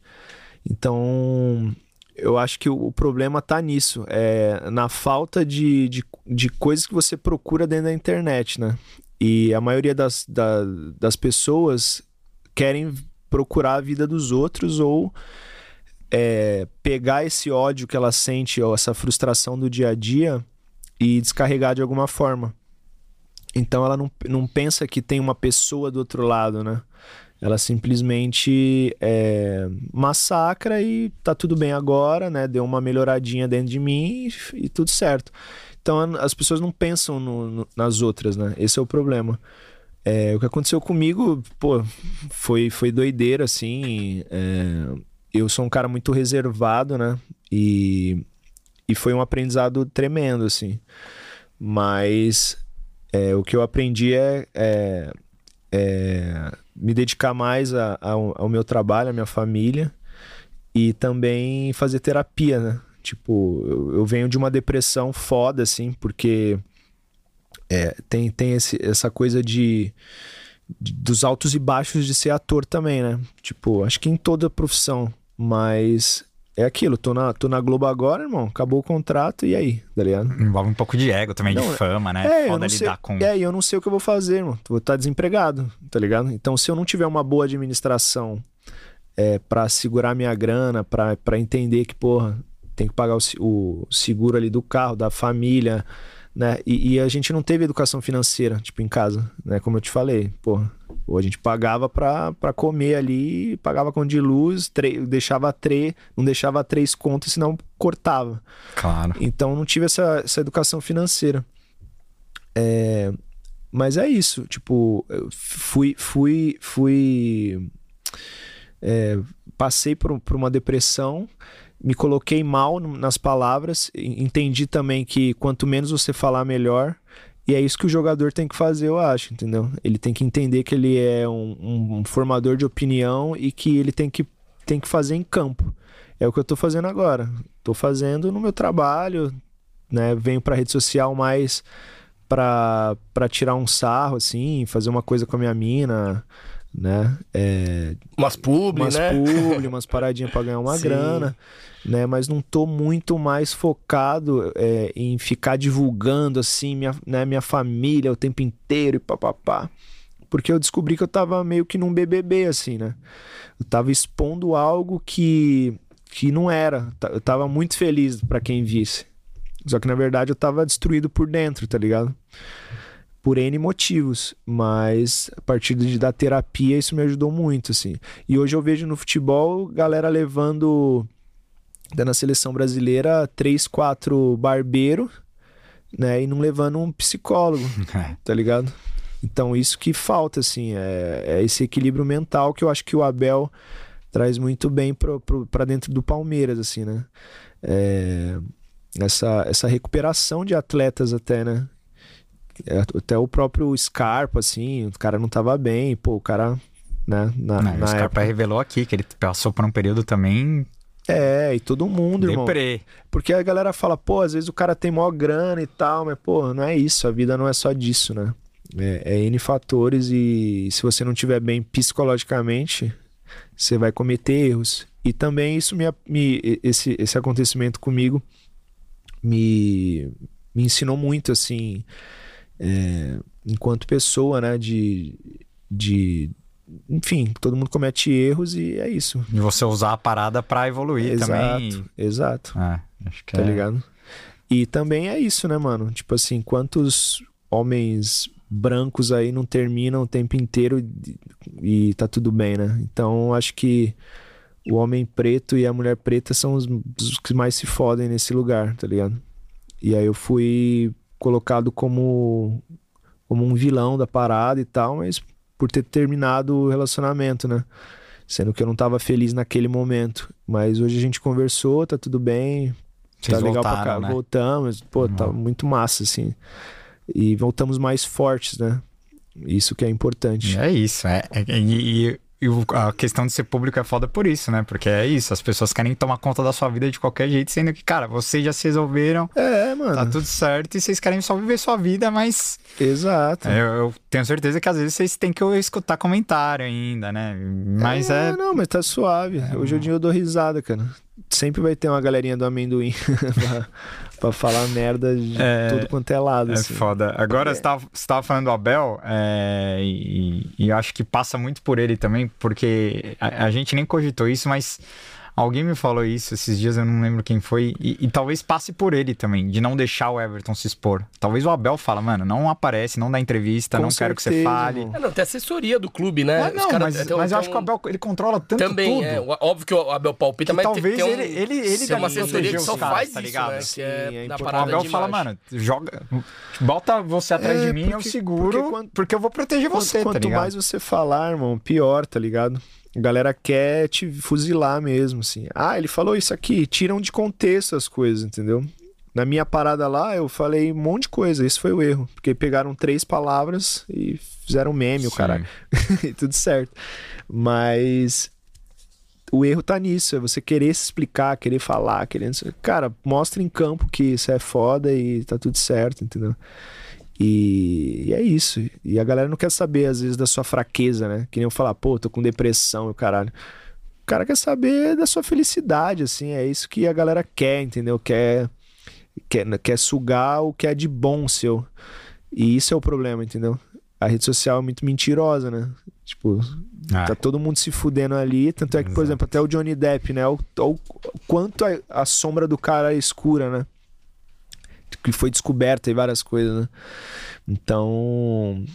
Então, eu acho que o, problema tá nisso, é na falta de, de, de coisas que você procura dentro da internet, né? E a maioria das, da- das pessoas querem procurar a vida dos outros ou é, pegar esse ódio que ela sente ou essa frustração do dia a dia e descarregar de alguma forma. Então ela não, não pensa que tem uma pessoa do outro lado, né? Ela simplesmente é, massacra e tá tudo bem agora, né? Deu uma melhoradinha dentro de mim e, e tudo certo. Então as pessoas não pensam no- no- nas outras, né? Esse é o problema. É, o que aconteceu comigo, pô, foi, foi doideira, assim. é, eu sou um cara muito reservado, né? E, e foi um aprendizado tremendo, assim. Mas é, o que eu aprendi é, é- é me dedicar mais a- ao, ao meu trabalho, à minha família e também fazer terapia, né? Tipo, eu, eu venho de uma depressão foda, assim, porque é, tem, tem esse- essa coisa de, de- dos altos e baixos de ser ator também, né? Tipo, acho que em toda profissão, mas é aquilo, tô na, tô na Globo agora, irmão, acabou o contrato e aí, tá ligado? Envolve um pouco de ego também, Não, de fama, né? É, eu Foda sei, lidar com. é, e eu não sei o que eu vou fazer, irmão. Vou estar desempregado, tá ligado? Então, se eu não tiver uma boa administração é, para segurar minha grana, pra pra entender que, porra, tem que pagar o, o seguro ali do carro, da família, né? E, e a gente não teve educação financeira, tipo, em casa, né? Como eu te falei, porra. Ou a gente pagava pra, pra comer ali, pagava com de luz, tre- deixava três, não deixava três contas, senão cortava. Claro. Então não tive essa, essa educação financeira. É, mas é isso, tipo, fui, fui, fui, é, passei por, por uma depressão, me coloquei mal nas palavras, entendi também que quanto menos você falar, melhor. E é isso que o jogador tem que fazer, eu acho, entendeu? Ele tem que entender que ele é um, um- formador de opinião e que ele tem que, tem que fazer em campo. É o que eu tô fazendo agora. Tô fazendo no meu trabalho, né? Venho pra rede social mais pra tirar um sarro, assim, fazer uma coisa com a minha mina, né? É, Umas publi, umas né? publi, umas paradinhas pra ganhar uma Sim. grana, né? Mas não tô muito mais focado é, em ficar divulgando, assim, minha, né, minha família o tempo inteiro e papapá. Porque eu descobri que eu tava meio que num BBB, assim, né? Eu tava expondo algo que, que não era. Eu tava muito feliz pra quem visse. Só que na verdade eu tava destruído por dentro, tá ligado? Por N motivos. Mas a partir de, da terapia isso me ajudou muito, assim. E hoje eu vejo no futebol galera levando na seleção brasileira três, quatro barbeiro, né? E não levando um psicólogo, tá ligado? Então isso que falta, assim, é, é esse equilíbrio mental que eu acho que o Abel traz muito bem pra dentro do Palmeiras, assim, né? É, essa, essa recuperação de atletas até, né? É, Até o próprio Scarpa, assim, o cara não tava bem, pô, o cara, né, na, Não, na o Scarpa época... revelou aqui que ele passou por um período também É, e todo mundo, irmão. deprê. Porque a galera fala, pô, às vezes o cara tem maior grana e tal, mas, pô, não é isso, a vida não é só disso, né? É, é N fatores e se você não estiver bem psicologicamente, você vai cometer erros. E também isso me, me- esse, esse acontecimento comigo me, me ensinou muito, assim, é, enquanto pessoa, né? De, de. Enfim, todo mundo comete erros e é isso. E você usar a parada pra evoluir Exato, também. exato. É, acho que Tá é. ligado? E também é isso, né, mano? Tipo assim, quantos homens brancos aí não terminam o tempo inteiro e, e tá tudo bem, né? Então acho que o homem preto e a mulher preta são os, os que mais se fodem nesse lugar, tá ligado? E aí eu fui colocado como, como um vilão da parada e tal, mas por ter terminado o relacionamento, né? Sendo que eu não tava feliz naquele momento. Mas hoje a gente conversou, tá tudo bem, Vocês tá legal pra voltaram, cá. né? Voltamos, pô, tá muito massa, assim. E voltamos mais fortes, né? Isso que é importante. É isso, é. é- e- e a questão de ser público é foda por isso, né? Porque é isso, as pessoas querem tomar conta da sua vida de qualquer jeito, sendo que, cara, vocês já se resolveram, É, mano. tá tudo certo e vocês querem só viver sua vida, mas Exato. eu, eu tenho certeza que às vezes vocês têm que escutar comentário ainda, né? Mas é. Não, mas tá suave. Hoje em dia eu dou risada, cara. Sempre vai ter uma galerinha do amendoim pra, falar merda de É, tudo quanto é lado. É assim. foda. Agora, você tava, você tava falando do Abel, é, e, e acho que passa muito por ele também, porque a, a gente nem cogitou isso, mas alguém me falou isso esses dias, eu não lembro quem foi, e, e talvez passe por ele também, de não deixar o Everton se expor. Talvez o Abel fala, mano, não aparece, não dá entrevista, Com não quero que você certeza, fale. É, não, tem assessoria do clube, né? Os não, mas, tem mas eu tem acho que o Abel ele controla tanto Também, tudo. é. Óbvio que o Abel palpita, Que mas tem- talvez tem, um, ele- ele- ele tem uma assessoria que só caras, faz tá isso, ligado? né? Sim, Que é, é na. O Abel fala, mano, joga, bota você atrás É, de mim, eu porque- seguro, porque porque, quando- eu vou proteger Quanto, você, tá quanto mais você falar, irmão, pior, tá ligado? A galera quer te fuzilar mesmo, assim. Ah, ele falou isso aqui. Tiram de contexto as coisas, entendeu? Na minha parada lá, eu falei um monte de coisa. Esse foi o erro. Porque pegaram três palavras e fizeram meme, o caralho. e tudo certo. Mas o erro tá nisso. É você querer se explicar, querer falar, querendo. Cara, mostra em campo que isso é foda e tá tudo certo, entendeu? E, e é isso. E a galera não quer saber, às vezes, da sua fraqueza, né? Que nem eu falar, pô, tô com depressão e o caralho. O cara quer saber da sua felicidade, assim. É isso que a galera quer, entendeu? Quer, quer, quer sugar o que é de bom seu. E isso é o problema, entendeu? A rede social é muito mentirosa, né? Tipo, Ah. tá todo mundo se fudendo ali. Tanto é que, por exemplo, até o Johnny Depp, né? O, o, o quanto a, a sombra do cara é escura, né? Que foi descoberta e várias coisas, né? Então,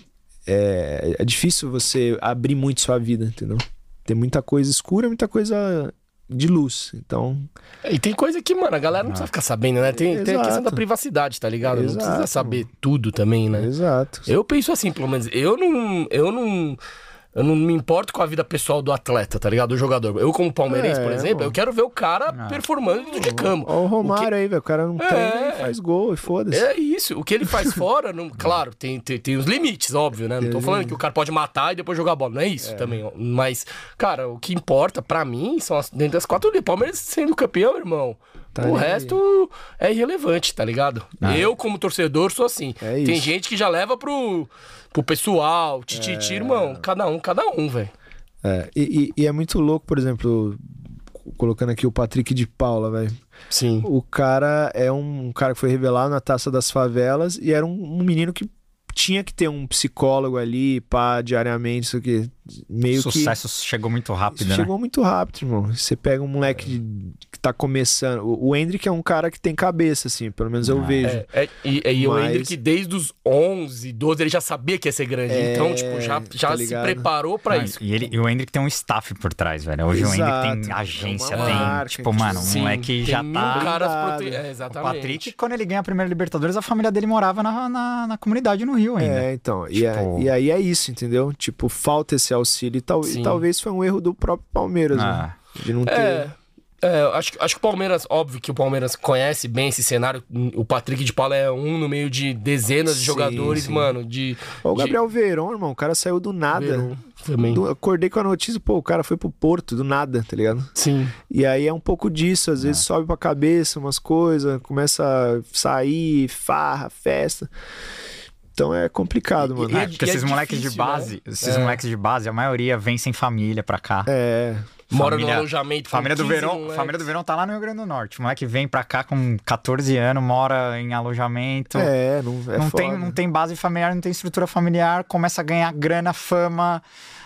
é, é difícil você abrir muito sua vida, entendeu? Tem muita coisa escura, muita coisa de luz. Então, E tem coisa que, mano, a galera não precisa ficar sabendo, né? Tem, tem a questão Exato. da privacidade, tá ligado? Não precisa Exato. saber tudo também, né? exato. Eu penso assim, pelo menos. Eu não. Eu não. Eu não me importo com a vida pessoal do atleta, tá ligado? Do jogador. Eu, como palmeirense, É, por exemplo, pô. eu quero ver o cara performando dentro de campo. Olha o Romário aí, velho. O cara não É. treina e faz gol e foda-se. É isso. O que ele faz fora, não- claro, tem, tem, tem os limites, óbvio, né? Não tô falando que o cara pode matar e depois jogar bola. Não é isso também. ó. Mas, cara, o que importa pra mim são as, dentro das quatro linhas. Palmeiras sendo campeão, irmão. Tá o resto é irrelevante, tá ligado? Eu, como torcedor, sou assim. É tem gente que já leva pro, pro pessoal, tititi, irmão. Cada um, cada um, velho. É, e, e- e é muito louco, por exemplo, colocando aqui o Patrick de Paula, velho. Sim. O cara é um cara que foi revelado na taça das favelas e era um, um menino que tinha que ter um psicólogo ali, pá, diariamente, isso aqui. Meio O sucesso chegou muito que. rápido, né? Chegou muito rápido, irmão. Você pega um moleque de- que tá começando. O, o Hendrick é um cara que tem cabeça, assim, pelo menos eu vejo. É, é, e e o Mas- Hendrick, desde os 11, 12, ele já sabia que ia ser grande. É, então, tipo, já, já tá se preparou pra Não, isso. E, ele, e o Hendrick tem um staff por trás, velho. Hoje o Hendrick Exato. tem agência, É uma tem. marca, tipo, mano, o Sim, moleque tem já mil tá. caras prote... é, O exatamente. Patrick, quando ele ganha a primeira Libertadores, a família dele morava na, na, na comunidade no Rio ainda. É, então. E, é- Tipo- e aí é isso, entendeu? Tipo, falta esse auxílio. E, tal, e talvez foi um erro do próprio Palmeiras, né? Ah. De não ter. É. É, acho, acho que o Palmeiras, óbvio que o Palmeiras conhece bem esse cenário. O Patrick de Paula é um no meio de dezenas de Sim, jogadores, sim. mano. De, O de- Gabriel Verón, irmão, o cara saiu do nada. Verón também. Do- acordei com a notícia, pô, o cara foi pro Porto, do nada, tá ligado? Sim. E aí é um pouco disso, às vezes sobe pra cabeça umas coisas, começa a sair, farra, festa. Então é complicado, mano. E é- Porque e é esses moleques de né? base, esses É. moleques de base, a maioria vem sem família pra cá. É. Mora Família- no alojamento. Família do 15 Verão, moleques. família do Verão tá lá no Rio Grande do Norte. O moleque vem pra cá com 14 anos, mora em alojamento. É, não é não, foda. tem, não tem base familiar, não tem estrutura familiar, começa a ganhar grana, fama,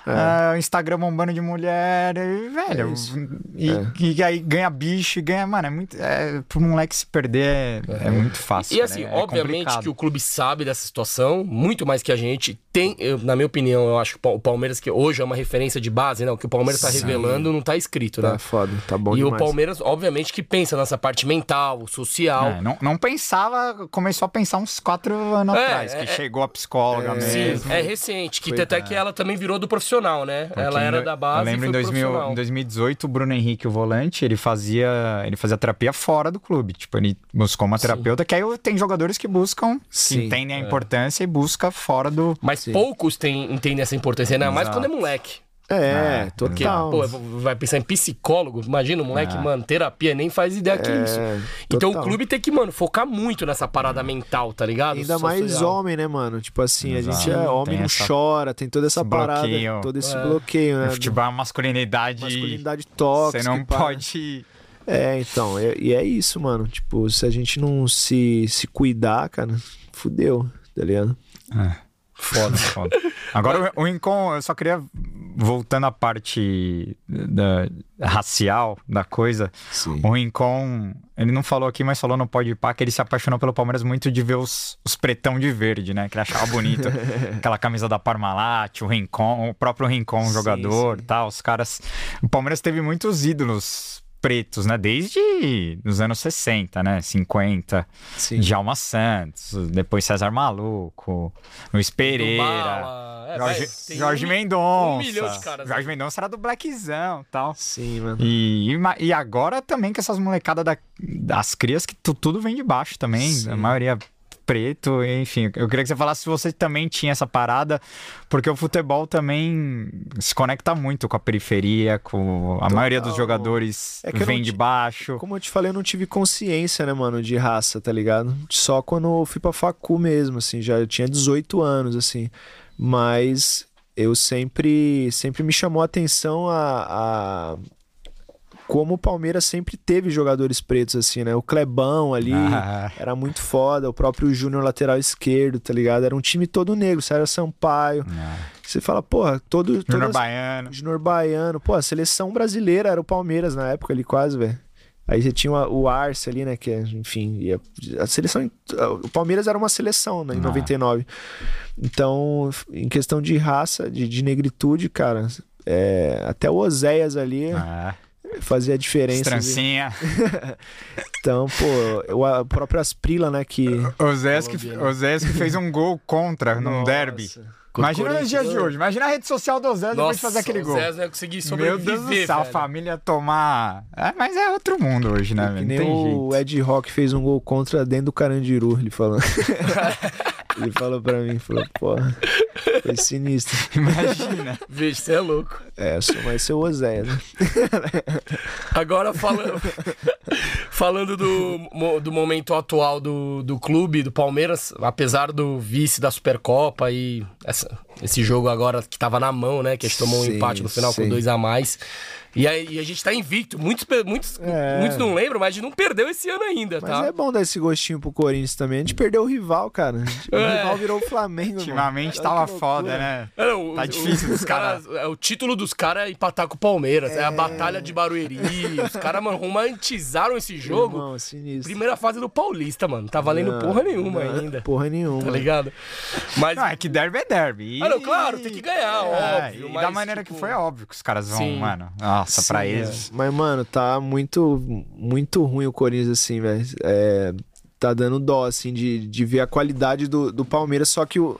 ah, Instagram bombando de mulher, e, velho. É e, É. e aí ganha bicho, e ganha. Mano, é muito. É, pro moleque se perder é, é muito fácil. E assim, né? É obviamente que o clube sabe dessa situação, muito mais que a gente. Tem, eu- na minha opinião, eu acho que o Pa- o Palmeiras, que hoje é uma referência de base, né? O que o Palmeiras tá Sim. revelando não tá escrito, né? Tá foda, tá bom e demais. o Palmeiras, obviamente, que pensa nessa parte mental, social. É, não, não pensava, começou a pensar uns quatro anos É, atrás, que é- chegou a psicóloga Sim, mesmo. é recente, que Foi- até que ela também virou do profissional, né? Porque ela era da base Eu lembro e em, foi 2000, profissional. em 2018, o Bruno Henrique, o volante, ele fazia, ele fazia terapia fora do clube. Tipo, ele buscou uma terapeuta, que aí tem jogadores que buscam, que Sim, entendem a importância e busca fora do. Mas poucos têm, entendem essa importância, ainda mais Exato. quando é moleque. É, Ah, Porque, total. pô, vai pensar em psicólogo, imagina o moleque, Ah. mano, terapia, nem faz ideia que é isso. Então o total. clube tem que, mano, focar muito nessa parada mental, tá ligado? Ainda mais Social. homem, né, mano? Tipo assim, a Exato. gente é homem, Tem não essa- chora, tem toda essa parada, bloqueio. todo esse É. bloqueio, né? O futebol é uma masculinidade. Masculinidade tóxica. Você não pode. É, então, é- e é isso, mano. Tipo, se a gente não se, se cuidar, cara, fudeu, tá ligado? Foda, foda. Agora, o Rincon, eu só queria, voltando à parte da, racial da coisa, Sim. o Rincon, ele não falou aqui, mas falou no Pode Pá que ele se apaixonou pelo Palmeiras muito de ver os, os pretão de verde, né? Que ele achava bonito. Aquela camisa da Parmalat, o Rincon, o próprio Rincon, Sim, jogador sim. tal. Os caras. O Palmeiras teve muitos ídolos pretos, né? Desde os anos 60, né? 50. Sim. Djalma Santos, depois César Maluco, Luiz Pereira. É, Jorge, Jorge um- Mendonça. um milhão de caras, Jorge né? Mendonça era do Blackzão e tal. Sim, mano. E, e e agora também com essas molecadas da- das crias que tu- tudo vem de baixo também. Sim. A maioria preto, enfim. Eu queria que você falasse se você também tinha essa parada, porque o futebol também se conecta muito com a periferia, com a maioria dos jogadores É vem de baixo. Como eu te falei, eu não tive consciência, né, mano, de raça, tá ligado? Só quando eu fui pra facu mesmo, assim, já eu tinha 18 anos, assim. Mas eu sempre, sempre me chamou a atenção a, a- como o Palmeiras sempre teve jogadores pretos, assim, né? O Clebão ali Ah. era muito foda, o próprio Júnior lateral esquerdo, tá ligado? Era um time todo negro, Sérgio Sampaio. Você fala, porra, todo. Ah. Júnior todas- Baiano. Júnior Baiano. Pô, a seleção brasileira era o Palmeiras na época ali, quase, velho. Aí você tinha o Arce ali, né? Que, é, enfim, ia- a seleção. O Palmeiras era uma seleção, né? Em Ah. 99. Então, em questão de raça, de, de negritude, cara, é, até o Oséias ali Ah, fazia a diferença. ali. Estrancinha. Então, pô, o a própria Asprila, né? Que. Oséias que, Oséias que fez um gol contra num Nossa. derby. Imagina nos dias de hoje. Imagina a rede social do Oséias depois de fazer aquele o gol. Zé não ia conseguir Meu sobreviver, Deus do céu, a família tomar. É, mas é outro mundo hoje, né, Que velho? Não nem tem o jeito. Ed Rock fez um gol contra dentro do Carandiru, ele falou. ele falou pra mim, falou, pô, foi sinistro. Imagina. Vixe, você é louco. É, eu sou mais seu Oséias, né? Agora falando, falando do, do momento atual do, do clube, do Palmeiras, apesar do vice da Supercopa e essa- esse jogo agora que tava na mão, né? Que a gente tomou um Sim, empate no final com sim. dois a mais. E, aí, e a gente tá invicto. Muitos, muitos, É. muitos não lembram, mas a gente não perdeu esse ano ainda, Mas tá? é bom dar esse gostinho pro Corinthians também. A gente perdeu o rival, cara. O É. rival virou o Flamengo. Ultimamente tava foda, né? É, o- Tá o- difícil dos os caras. é, o título dos caras é empatar com o Palmeiras. É, a Batalha de Barueri. Os caras, mano, romantizaram esse jogo. Irmão, sinistro. Primeira fase do Paulista, mano. Tá valendo Não, porra nenhuma não, ainda. Porra nenhuma. Tá ligado? Mas. Não, é que derby é derby. E- Ah, não, claro, tem que ganhar, É, óbvio, E mas, da maneira tipo, que foi, é óbvio que os caras vão, Sim. mano. Nossa, pra Sim, eles. é. Mas, mano, tá muito, muito ruim o Corinthians, assim, velho. É, tá dando dó, assim, de, de ver a qualidade do, do Palmeiras. Só que o,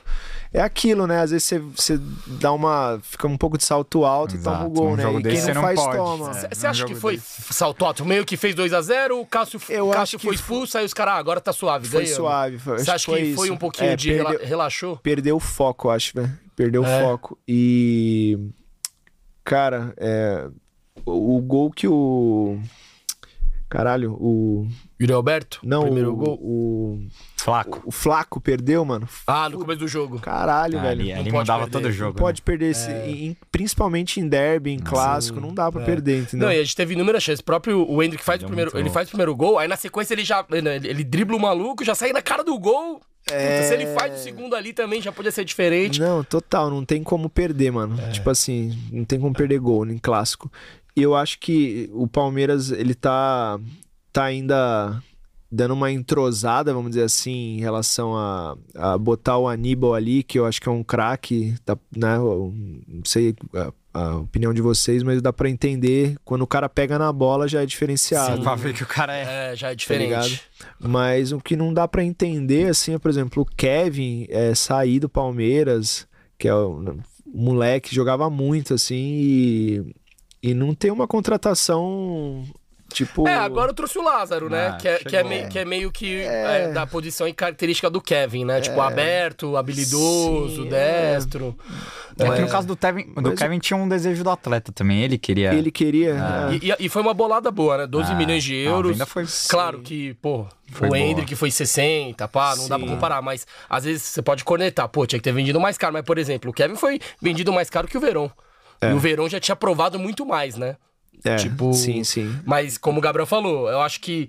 É aquilo, né? Às vezes você, você dá uma. fica um pouco de salto alto e toma o Exato. gol, Num né? E quem desse não, não faz, pode. toma. É. Você acha num que foi desse. salto alto? Meio que fez 2x0, o Cássio, Eu Cássio que foi foi- expulso, aí os caras, ah, agora tá suave, Foi suave. Foi, Você acha que foi foi isso. um pouquinho É, de perdeu- relaxou? Perdeu o foco, acho, velho. Perdeu É. o foco. E. Cara, é. O, o gol que o. Caralho, o. Yuri Alberto? Não, Primeiro o, gol? o. Flaco. O Flaco perdeu, mano. Ah, no começo do jogo. Caralho, velho. ali ali pode mudava perder, todo o jogo. Não pode né? perder esse. em- principalmente em derby, em clássico, não dá pra perder, entendeu? Não, e a gente teve inúmeras chances. O próprio o Hendrick faz o Deu primeiro, ele gol. faz o primeiro gol, aí na sequência ele já ele, ele dribla o maluco, já sai na cara do gol. Puta, se ele faz o segundo ali também já podia ser diferente. Não, total, não tem como perder, mano. É. Tipo assim, não tem como perder gol em clássico. E eu acho que o Palmeiras, ele tá, tá ainda dando uma entrosada, vamos dizer assim, em relação a, a botar o Aníbal ali, que eu acho que é um craque, tá, né? eu Não sei a, a opinião de vocês, mas dá pra entender. Quando o cara pega na bola, já é diferenciado. Dá pra ver que o cara é. É, já é Tá diferente. ligado? Mas o que não dá pra entender, assim, é, por exemplo, o Kevin é, sair do Palmeiras, que é o, o moleque, jogava muito, assim, e, e não tem uma contratação, tipo... É, agora eu trouxe o Lázaro, né? Ah, que, é, que, é meio, que é meio que é, da posição e característica do Kevin, né? Tipo, aberto, habilidoso, Sim, destro. É que no caso do, Kevin, do Mas- Kevin tinha um desejo do atleta também. Ele queria. Ele queria... Ah. é, E, e- e foi uma bolada boa, né? 12 Ah, milhões de euros. venda foi- Claro que, pô, Foi o. Hendrick foi 60, pá, não dá pra Sim. comparar, mas às vezes você pode cornetar, pô, tinha que ter vendido mais caro. Mas, por exemplo, o Kevin foi vendido mais caro que o Verón. E o Verón já tinha provado muito mais, né? é, tipo- Sim, sim. Mas, como o Gabriel falou, eu acho que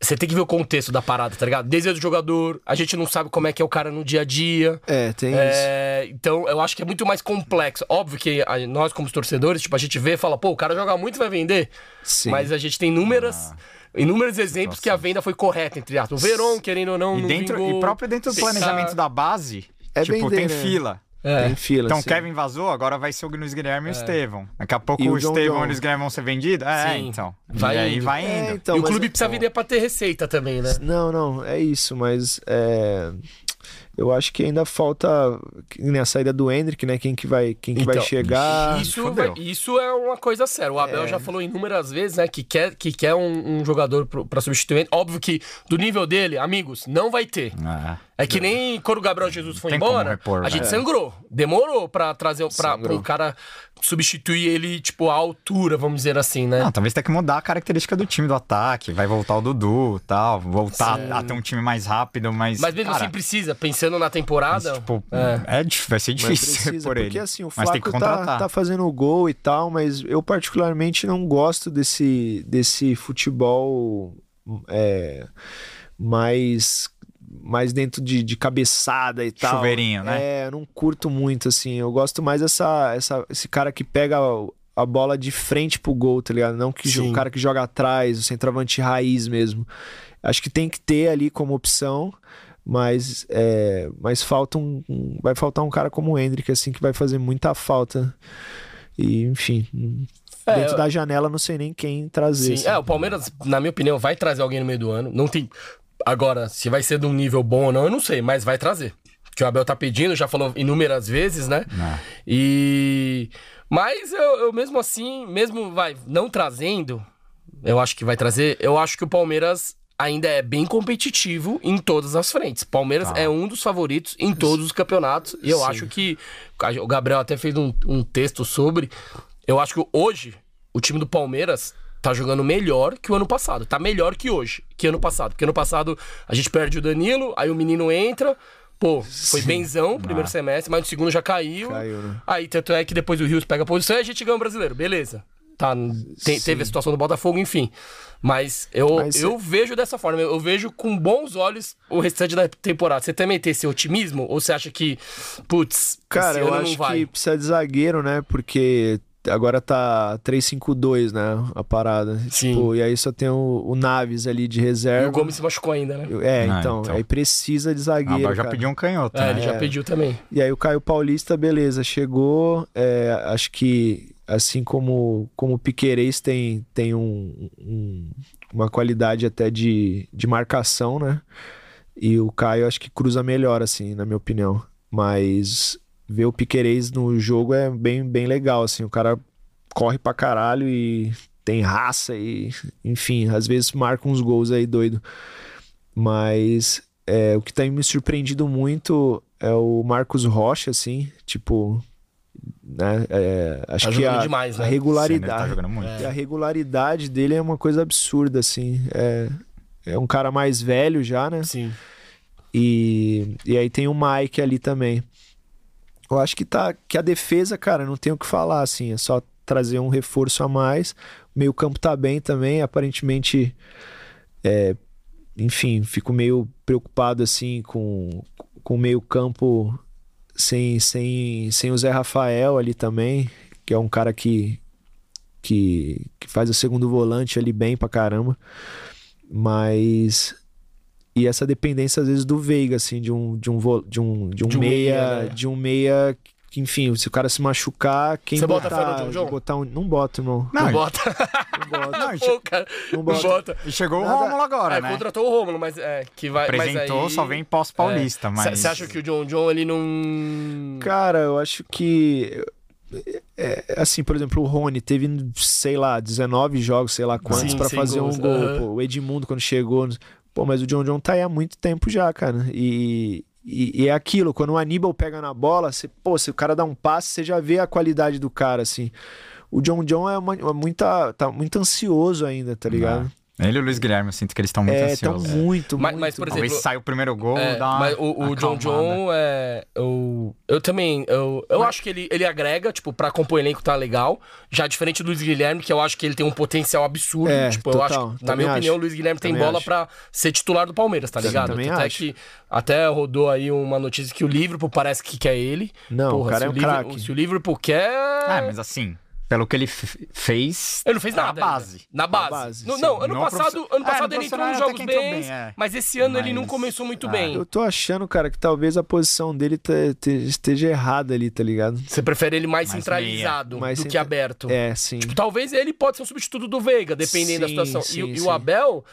você tem que ver o contexto da parada, tá ligado? Desejo do jogador, a gente não sabe como é que é o cara no dia a dia. É, tem isso. É, então, eu acho que é muito mais complexo. Óbvio que a- nós, como torcedores, tipo, a gente vê e fala, pô, o cara joga muito e vai vender. Sim. Mas a gente tem inúmeras, inúmeros exemplos que a venda foi correta, entre aspas. O Verón, querendo ou não, E, não dentro, vingou. e próprio dentro do Tá- planejamento da base, É tipo, vender, tem né? fila. É. Tem fila, Então o sim. Kevin vazou, agora vai ser o Luiz Guilherme e o Estevão. Daqui a pouco E o o Estevão e o Luiz Guilherme vão ser vendidos? É, Sim. então. Vai e aí indo. vai É, indo. então, e o clube precisa vender pra ter receita também, né? Não, não, é isso, mas é, eu acho que ainda falta na saída do Hendrick, né? Quem que vai, quem que vai Então, chegar? Isso, vai- isso é uma coisa séria. O Abel É. já falou inúmeras vezes, né, que quer, que quer um, um jogador pra substituir. Óbvio que do nível dele, amigos, não vai ter. Ah, É que nem quando o Gabriel Jesus foi Tem embora, repor, a né? gente sangrou. Demorou pra trazer pra, pra um cara substituir ele, tipo, à altura, vamos dizer assim, né? Não, talvez tenha que mudar a característica do time do ataque. Vai voltar o Dudu tal. Voltar a, a ter um time mais rápido, mas. Mas mesmo cara, assim precisa, pensando na temporada. mas, tipo, é. é. vai ser difícil precisa, por ele. porque assim, o mas tem que Flaco tá, tá fazendo o gol e tal, mas eu particularmente não gosto desse, desse futebol é, mais mais dentro de, de cabeçada e tal. Chuveirinho, né? É, eu não curto muito, assim. Eu gosto mais dessa, essa, esse cara que pega a bola de frente pro gol, tá ligado? Não que Sim. o cara que joga atrás, o centroavante raiz mesmo. Acho que tem que ter ali como opção, mas, é, mas falta um, um- vai faltar um cara como o Hendrick, assim, que vai fazer muita falta. E, enfim, É, dentro eu- da janela não sei nem quem trazer. Sim, assim. é, o Palmeiras, na minha opinião, vai trazer alguém no meio do ano. Não tem. Agora, se vai ser de um nível bom ou não, eu não sei, mas vai trazer. Que o Abel tá pedindo, já falou inúmeras vezes, né? Ah. E. Mas eu, eu mesmo assim, mesmo vai não trazendo, eu acho que vai trazer, eu acho que o Palmeiras ainda é bem competitivo em todas as frentes. Palmeiras Tá. é um dos favoritos em todos os campeonatos. E eu Sim. acho que. O Gabriel até fez um, um texto sobre. Eu acho que hoje o time do Palmeiras tá jogando melhor que o ano passado. Tá melhor que hoje, que ano passado. Porque ano passado a gente perde o Danilo, aí o menino entra. Pô, foi benzão primeiro semestre, mas no segundo já caiu. Caiu, né? Aí tanto é que depois o Rios pega a posição e a gente ganha o brasileiro. Beleza. Tá, tem- teve a situação do Botafogo, enfim. Mas eu, Mas eu vejo dessa forma. Eu vejo com bons olhos o restante da temporada. Você também tem esse otimismo? Ou você acha que, putz, Cara, eu acho não vai? que precisa de zagueiro, né? Porque agora tá 3-5-2, né? A parada. Sim. Tipo, e aí só tem o, o Naves ali de E reserva. o Gomes se machucou ainda, né? É, Ah, então, então. Aí precisa de Ah, zagueiro. mas já cara. pediu um canhoto. É, né? ele já pediu também. E aí o Caio Paulista, beleza, chegou. é, acho que assim como, como o Piquerez tem, tem um, um- uma qualidade até de, de marcação, né? E o Caio acho que cruza melhor, assim, na minha opinião. Mas ver o Piquerez no jogo é bem, bem legal, assim. O cara corre pra caralho e tem raça e, enfim, às vezes marca uns gols aí doido. Mas é, o que tem me surpreendido muito é o Marcos Rocha, assim, tipo, né? é, acho Tá que jogando a, demais, a né? Tá regularidade, jogando muito. e a regularidade dele é uma coisa absurda, assim. É, é um cara mais velho já, né? Sim. E, e aí tem o Mike ali também. Eu acho que tá que a defesa, cara, não tem o que falar, assim, é só trazer um reforço a mais. O meio campo tá bem também, aparentemente, é, enfim, fico meio preocupado assim com, com o meio campo sem, sem, sem o Zé Rafael ali também, que é um cara que, que, que faz o segundo volante ali bem pra caramba. Mas e essa dependência às vezes do Veiga assim de um de um de um de um, De um meia, meia, né? de um meia que enfim se o cara se machucar quem Você bota botar fé no John botar um não bota irmão Não, Não bota. não bota Não, Pô, cara. Não Não bota. bota. E chegou Nada- o Rômulo agora, É, né? contratou o Romulo, mas é, que vai. mas Apresentou, aí- só vem pós-paulista, mas... Você acha que o John John ele não. Cara, eu acho que. é, assim, por exemplo, o Rony teve, sei lá, 19 jogos, sei lá quantos, sem fazer gols, um gol. pô. O Edmundo, quando chegou. Pô, mas o John John tá aí há muito tempo já, cara. E, e, e é aquilo, quando o Aníbal pega na bola, você, pô, se o cara dá um passe, você já vê a qualidade do cara, assim. O John John é uma, uma muita, tá muito ansioso ainda, tá ligado? Ele e o Luiz Guilherme, eu sinto que eles estão muito É, tão ansiosos. muito, Mas- muito. mas, por Talvez exemplo, saia o primeiro gol, É, dá uma mas o, o John. John é. Eu, eu também. Eu, eu acho que ele, ele agrega, tipo, pra compor elenco tá legal. Já diferente do Luiz Guilherme, que eu acho que ele tem um potencial absurdo. É, tipo, eu total, acho. que, Na minha opinião, acho. o Luiz Guilherme tem Também bola acho. pra ser titular do Palmeiras, tá ligado? também Tanto é acho. que até rodou aí uma notícia que o Liverpool parece que quer ele. Não, o cara é um Liverpool- craque. Se o Liverpool quer. É, mas assim, pelo que ele fez... Ele não fez na nada. ainda. base. Na base. base, não, sim. não, ano No passado, ano É, passado no ele entrou nos jogos que bem, bem, é. mas esse ano ele não Mas- começou muito Ah. bem. Eu tô achando, cara, que talvez a posição dele te- te- esteja errada ali, tá ligado? Você prefere ele mais, Mais centralizado Mais do que centra- aberto. É, sim. Tipo, talvez ele pode ser um substituto do Veiga, dependendo Sim, da situação. sim, e, e sim. o Abel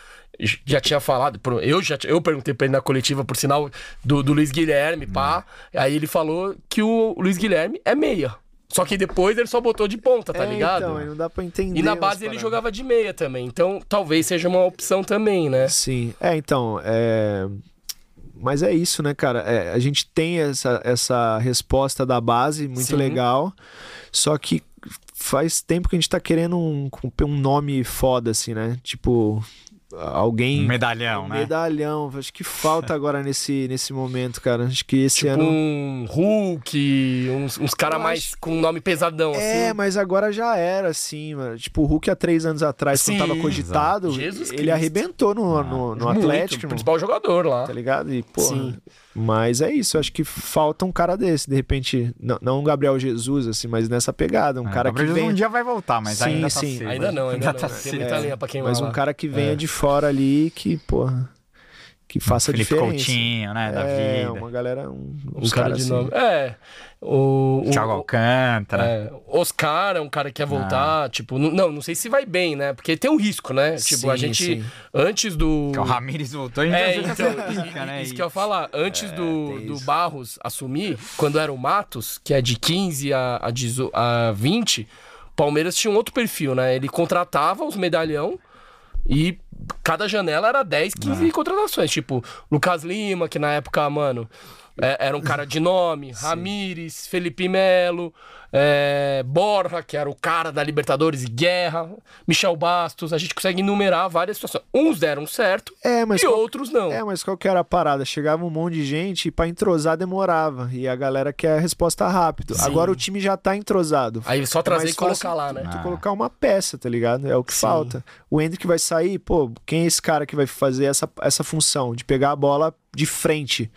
já tinha falado, eu já eu perguntei pra ele na coletiva, por sinal, do, do Luiz Guilherme, pá. Aí ele falou que o Luiz Guilherme é meia. Só que depois ele só botou de ponta, tá É, ligado? Então, não dá pra entender. e na base ele jogava de meia também. Então talvez seja uma opção também, né? Sim. É, então, é... Mas é isso, né, cara? É, a gente tem essa, essa resposta da base, muito Sim. legal. Só que faz tempo que a gente tá querendo um, um nome foda, assim, né? Tipo, alguém. Um medalhão, um né? medalhão. Acho que falta agora nesse, nesse momento, cara. Acho que esse Tipo ano. um Hulk, uns, uns caras mais com nome pesadão, É, assim. mas agora já era, assim, mano. Tipo, o Hulk há três anos atrás, quando Sim, tava cogitado, ele Cristo. arrebentou no, no, no Muito, Atlético, irmão, principal jogador lá. tá ligado? E, pô, Sim. Mas é isso, acho que falta um cara desse, de repente, não, não um Gabriel Jesus, assim, mas nessa pegada, um É, cara que Gabriel Jesus vem... um dia vai voltar, mas Sim, ainda tá sim. cedo. Ainda não, ainda, não. tá Tem cedo. muita linha pra queimar Mas um lá. cara que venha É. de fora ali, que, porra, que faça a Felipe diferença. Coutinho, né, da é, vida. uma galera, um, Um uns cara caras de assim. nome. É. O, o, Thiago Alcântara. É, Oscar é um cara que quer voltar, tipo, n- não, não sei se vai bem, né? Porque tem um risco, né? tipo, a Sim, gente, sim. antes do... Que o Ramires voltou e já É, fica então, i- né? isso que eu ia falar. Antes do, tem do isso. Barros assumir, quando era o Matos, que é de 15 a, a, 18 a 20, o Palmeiras tinha um outro perfil, né? Ele contratava os medalhão e cada janela era 10, 15 contratações. Tipo, Lucas Lima, que na época, mano, é- era um cara de nome, Ramires, Felipe Melo, é, Borja, que era o cara da Libertadores e Guerra, Michel Bastos. A gente consegue enumerar várias situações. Uns deram certo É, mas e qual- outros não. É, mas qual que era a parada? Chegava um monte de gente e pra entrosar demorava. E a galera quer a resposta rápido. Sim. Agora o time já tá entrosado. Aí só É trazer mais e colocar lá, né? Tu Ah. colocar uma peça, tá ligado? É o que Sim. falta. O Hendrick vai sair, pô, quem é esse cara que vai fazer essa, essa função? De pegar a bola de frente,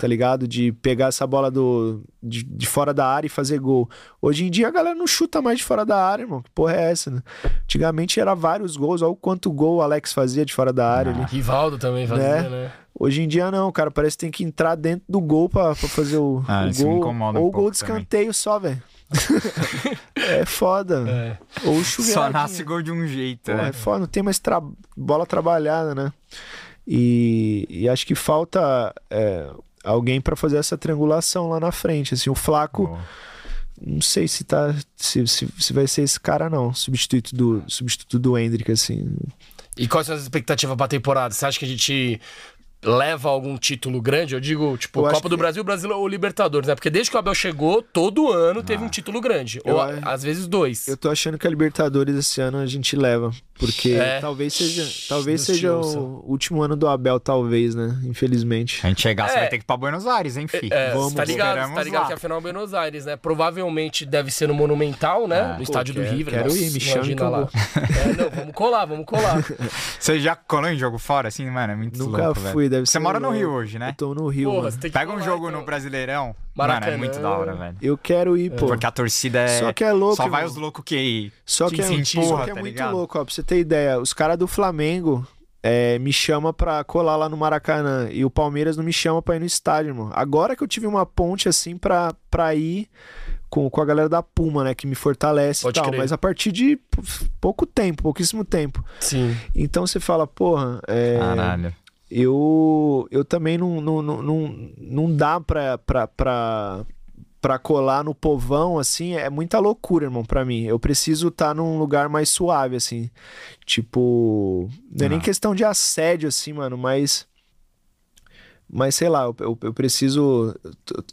tá ligado? De pegar essa bola do, de, de fora da área e fazer gol. Hoje em dia a galera não chuta mais de fora da área, irmão. Que porra é essa, né? Antigamente era vários gols. Olha o quanto gol o Alex fazia de fora da área ali. Rivaldo também fazia, Né? né? Hoje em dia não, cara. Parece que tem que entrar dentro do gol pra, pra fazer o, Ah, o gol. incomoda um ou o gol pouco de também. escanteio só, velho. é foda. É. Ou chuveiro. Só nasce gol de um jeito, Pô, né? é foda, não tem mais tra- bola trabalhada, né? E, e acho que falta é, alguém pra fazer essa triangulação lá na frente. Assim, o Flaco, Boa. não sei se tá se, se, se vai ser esse cara não, substituto do substituto do Hendrick assim. E quais são as expectativas pra temporada? Você acha que a gente leva algum título grande? Eu digo, tipo, Eu Copa do que- Brasil, Brasil ou Libertadores, né? Porque desde que o Abel chegou, todo ano teve um título grande. Eu ou às vezes dois. Eu tô achando que a Libertadores esse ano a gente leva, porque É. talvez seja, talvez seja o último ano do Abel, talvez, né? Infelizmente. A gente chegar, você É. vai ter que ir pra Buenos Aires, hein, fi? É, Vamos, tá ligado, tá ligado lá. que a final é Buenos Aires, né? Provavelmente deve ser no Monumental, né? É. No estádio Pô, do River. quero Nossa, ir, me chama que lá. É, não, vamos colar, vamos colar. Você já colou em jogo fora, assim, mano? É muito Nunca louco, fui, velho. deve Você mora no. Rio hoje, né? Eu tô no Rio, Porra, Pega um colar, jogo então. no Brasileirão. Maracanã. Mano, é muito da hora, velho. Eu quero ir, pô. Porque a torcida é. Só que é louco, Só vai irmão. os loucos que. Só que que é, só empurra, que é tá muito ligado? louco, ó, pra você ter ideia. Os caras do Flamengo é, me chamam pra colar lá no Maracanã. E o Palmeiras não me chama pra ir no estádio, irmão. Agora que eu tive uma ponte assim pra, pra ir com, com a galera da Puma, né? Que me fortalece Pode e tal. crer. Mas a partir de pouco tempo, pouquíssimo tempo. Sim. Então você fala, porra, é, Caralho. Eu, eu também não, não, não, não, dá pra, pra, pra, pra colar no povão, assim, é muita loucura, irmão, pra mim. Eu preciso estar num lugar mais suave, assim. Tipo, não é nem Ah. questão de assédio, assim, mano, mas. Mas sei lá, eu, eu, eu preciso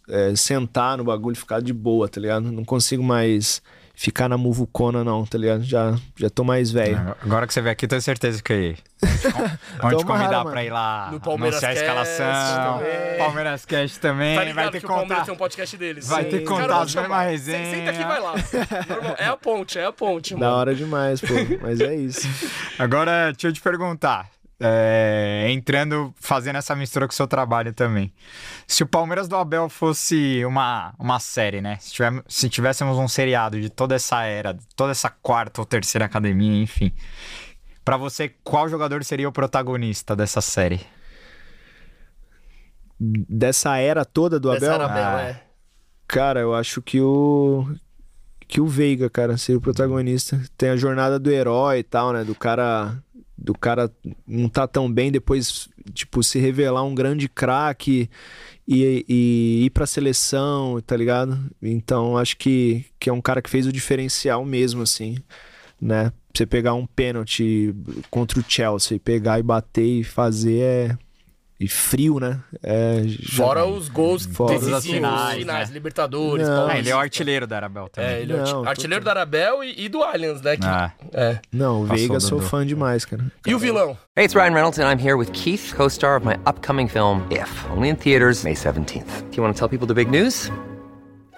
é, sentar no bagulho e ficar de boa, tá ligado? Não consigo mais ficar na muvucona, não, tá ligado? Já, já tô mais velho. Agora que você veio aqui, eu tenho certeza que eu ia. Vamos te convidar mano. pra ir lá. No Palmeiras anunciar a escalação. também. Palmeiras Cast também. Tá vai ter que que o Palmeiras contar. tem um podcast deles. Vai ter Sim. que Cara, contar as mesmas Senta- resenhas. Senta aqui e vai lá. Normal. É a ponte, é a ponte, Da mano. hora demais, pô. Mas é isso. Agora, deixa eu te perguntar. É, entrando, fazendo essa mistura com o seu trabalho também. Se o Palmeiras do Abel fosse uma, uma série, né? Se, tiver- se tivéssemos um seriado de toda essa era, toda essa quarta ou terceira academia, enfim. Pra você, qual jogador seria o protagonista dessa série? Dessa era toda do Essa Abel? era a Abel, Ah. é. Cara, eu acho que o. Que o Veiga, cara, seria o protagonista. Tem a jornada do herói e tal, né? Do cara. Do cara não tá tão bem, depois, tipo, se revelar um grande craque e, e ir pra seleção, tá ligado? Então, acho que, que é um cara que fez o diferencial mesmo, assim, né? Você pegar um pênalti contra o Chelsea, pegar e bater e fazer é. E frio, né? É, já- Fora os gols Fora os decisivos, finais, finais, né? Libertadores, Não. Ah, Paulista. ele é o artilheiro da Arabel também. É, ele é o Não, arti- artilheiro total. da Arabel e, e do Allianz, né? que- Ah. é. Não, o Veiga sou fã demais, cara. E o vilão? Hey, it's Ryan Reynolds, and I'm here with Keith, co star of my upcoming film, If, only in theaters, May 17th. Do you want to tell people the big news?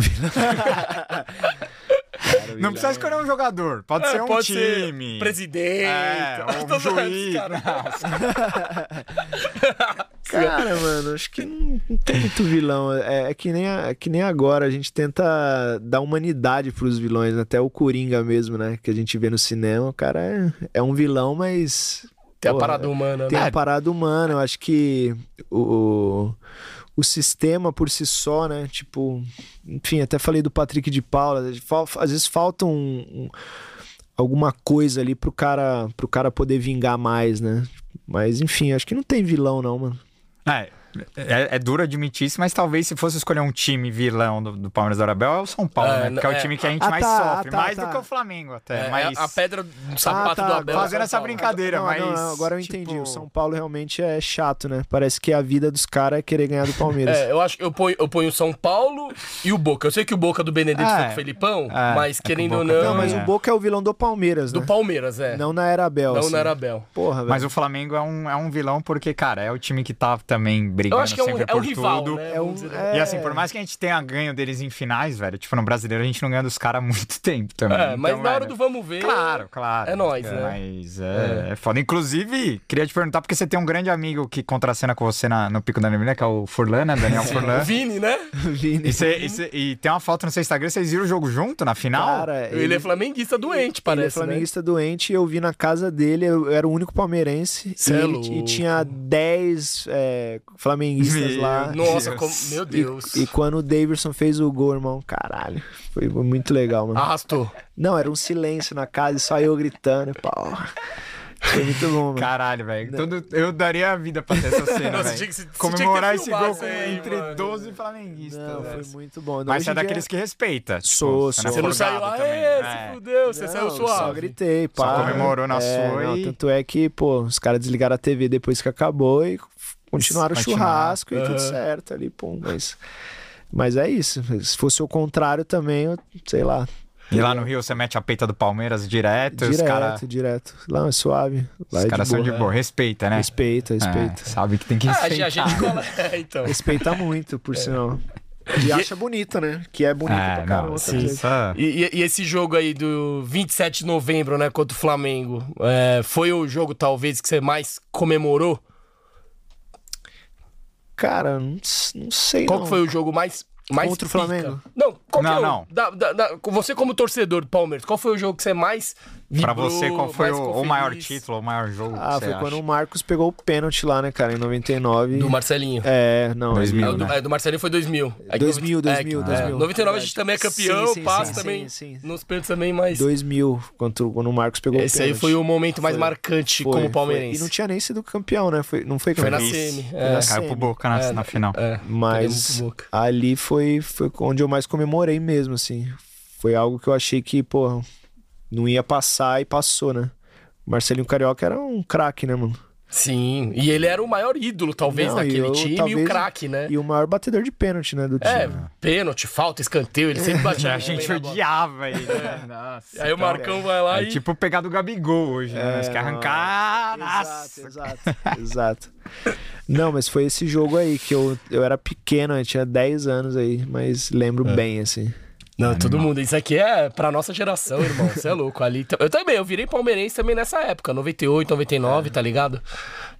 Não precisa escolher um jogador, pode É, ser um pode time. ser presidente. É, um todos juiz. Cara, mano, acho que não, não tem muito vilão. É, é que, nem a- é que nem agora, a gente tenta dar humanidade pros vilões, né? até o Coringa mesmo, né? Que a gente vê no cinema, o cara é, é um vilão, mas. Tem a parada humana, Tem né? a parada humana, eu acho que o, o sistema por si só, né? Tipo, enfim, até falei do Patrick de Paula, fal- às vezes falta um, um- alguma coisa ali pro cara, pro cara poder vingar mais, né? Mas enfim, acho que não tem vilão não, mano. É, É, é duro admitir isso, mas talvez se fosse escolher um time vilão do, do Palmeiras do Arabel, é o São Paulo, É, né? Porque é, é. o time que a gente Ah, mais tá, sofre, tá, mais tá. do que o Flamengo até. É, mas a pedra do sapato Ah, tá, do Abel. é fazendo essa Paulo. brincadeira, Não, mas. não, não, agora eu entendi. tipo, O São Paulo realmente é chato, né? Parece que a vida dos caras é querer ganhar do Palmeiras. É, eu acho que eu ponho, eu ponho o São Paulo e o Boca. Eu sei que o Boca do Benedito É. foi com o Felipão, É, mas é querendo ou não. não, mas é. o Boca é o vilão do Palmeiras, Do né? Palmeiras, é. Não na era Abel. Não assim. na era Abel. Porra, velho. Mas o Flamengo é um, é um vilão porque, cara, é o time que tá também brigando Eu acho que é um, é um rival, tudo. né? É um- é- E assim, por mais que a gente tenha ganho deles em finais, velho, tipo, no brasileiro a gente não ganha dos caras há muito tempo também. É, mas Então, na hora velho, do vamos ver. Claro, claro. É nóis, né? Mas é, é foda. Inclusive, queria te perguntar, porque você tem um grande amigo que contracena com você na- no Pico da Neblina, que é o Furlan, né? Daniel O Furlan. Vini, né? Vini. E, você- e você- e tem uma foto no seu Instagram, vocês viram o jogo junto na final? Cara, Ele, é flamenguista doente, parece. Ele é né? flamenguista doente e eu vi na casa dele, eu era o único palmeirense. Cê e, é ele- louco. e tinha 10 é, flamenguistas Meu lá. Nossa, Deus. como- meu Deus. E, e quando o Davidson fez o gol, irmão, caralho. Foi muito legal, mano. Arrastou. Não, era um silêncio na casa e só eu gritando. Pô. Foi muito bom, mano. Caralho, velho. Eu daria a vida pra ter essa cena, Nossa, velho. tinha que se- Comemorar tinha que esse gol com- aí, entre mano. 12 flamenguistas. Não, foi muito bom. Mas você é daqueles que respeita. tipo, Sou, sou. Você não saiu, também. é, se fudeu, você saiu Não, Só suave. gritei, Só pá. comemorou na É, sua não, e- Tanto é que, pô, os caras desligaram a TV depois que acabou e continuaram o churrasco e tudo certo ali, pum. Mas, mas é isso. Se fosse o contrário também, eu, sei lá. E lá no Rio você mete a peita do Palmeiras direto, os Direto, caras. direto. Lá é suave. Lá Os é caras são de boa. respeita, né? Respeita, respeita. É, sabe que tem que Ah, respeitar. gente, a gente cola. É, então. Respeita muito, por sinal. E acha bonita, né? Que é bonita É, pra caramba. E, e- e esse jogo aí do 27 de novembro, né, contra o Flamengo, é, foi o jogo talvez que você mais comemorou? Cara, não, não sei Qual não. que foi o jogo mais, mais Contra o? Flamengo? Não, qualquer Não, um. não. Da- da- da- você como torcedor do Palmeiras, qual foi o jogo que você mais Pra vibrou, você, qual foi o, o maior título, o maior jogo? Ah, que foi você quando o acha? Marcos pegou o pênalti lá, né, cara, em 99. Do Marcelinho. É, não. 2000, É, o do, né? é, do Marcelinho foi 2000. É que 2000, noventa- 2000, é, 2000. 99 a gente também é campeão, Sim, sim, passa sim, também. sim, sim. Nos pênaltis também, mas 2000, quando, quando o Marcos pegou esse o aí pênalti. foi o momento mais Foi. marcante Foi, como foi. palmeirense. E não tinha nem sido campeão, né? Foi, não foi Foi campeão. na Isso. semi. Foi É. na Caiu pro Boca na, É, na final. É, Mas ali foi, foi onde eu mais comemorei mesmo, assim. Foi algo que eu achei que, pô, não ia passar e passou, né? O Marcelinho Carioca era um craque, né, mano? Sim, e ele era o maior ídolo, talvez, Não, daquele e eu, time e talvez, o craque, né? E o maior batedor de pênalti, né, do time. É, pênalti, falta, escanteio, ele sempre batia A gente odiava ele. né? Nossa. Aí o Marcão vai lá É e... tipo pegar do Gabigol hoje, né? É, quer arrancar. Exato, Nossa. exato, exato. Não, mas foi esse jogo aí que eu, eu era pequeno, eu tinha 10 anos aí, mas lembro bem, assim. Não, todo mundo. Isso aqui é pra nossa geração, irmão. Você é louco. Ali, eu também, eu virei palmeirense também nessa época, 98, 99, tá ligado?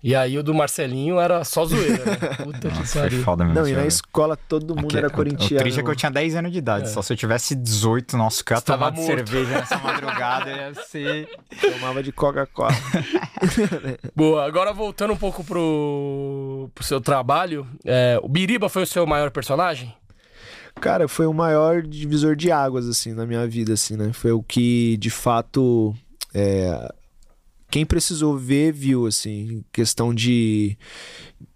E aí o do Marcelinho era só zoeira, né? Puta que Nossa, foi pariu. foda mesmo. Não, e na escola todo mundo Aqui, era o- corintiano. O triste é que eu tinha 10 anos de idade. Só se eu tivesse 18, nossa, que eu ia Tava tomar de morto. cerveja nessa madrugada ia ser. Tomava de Coca-Cola. Boa, agora voltando um pouco pro, pro seu trabalho, é, o Biriba foi o seu maior personagem? Cara, foi o maior divisor de águas, assim, na minha vida, assim, né? Foi o que, de fato, é, quem precisou ver, viu, assim, questão de...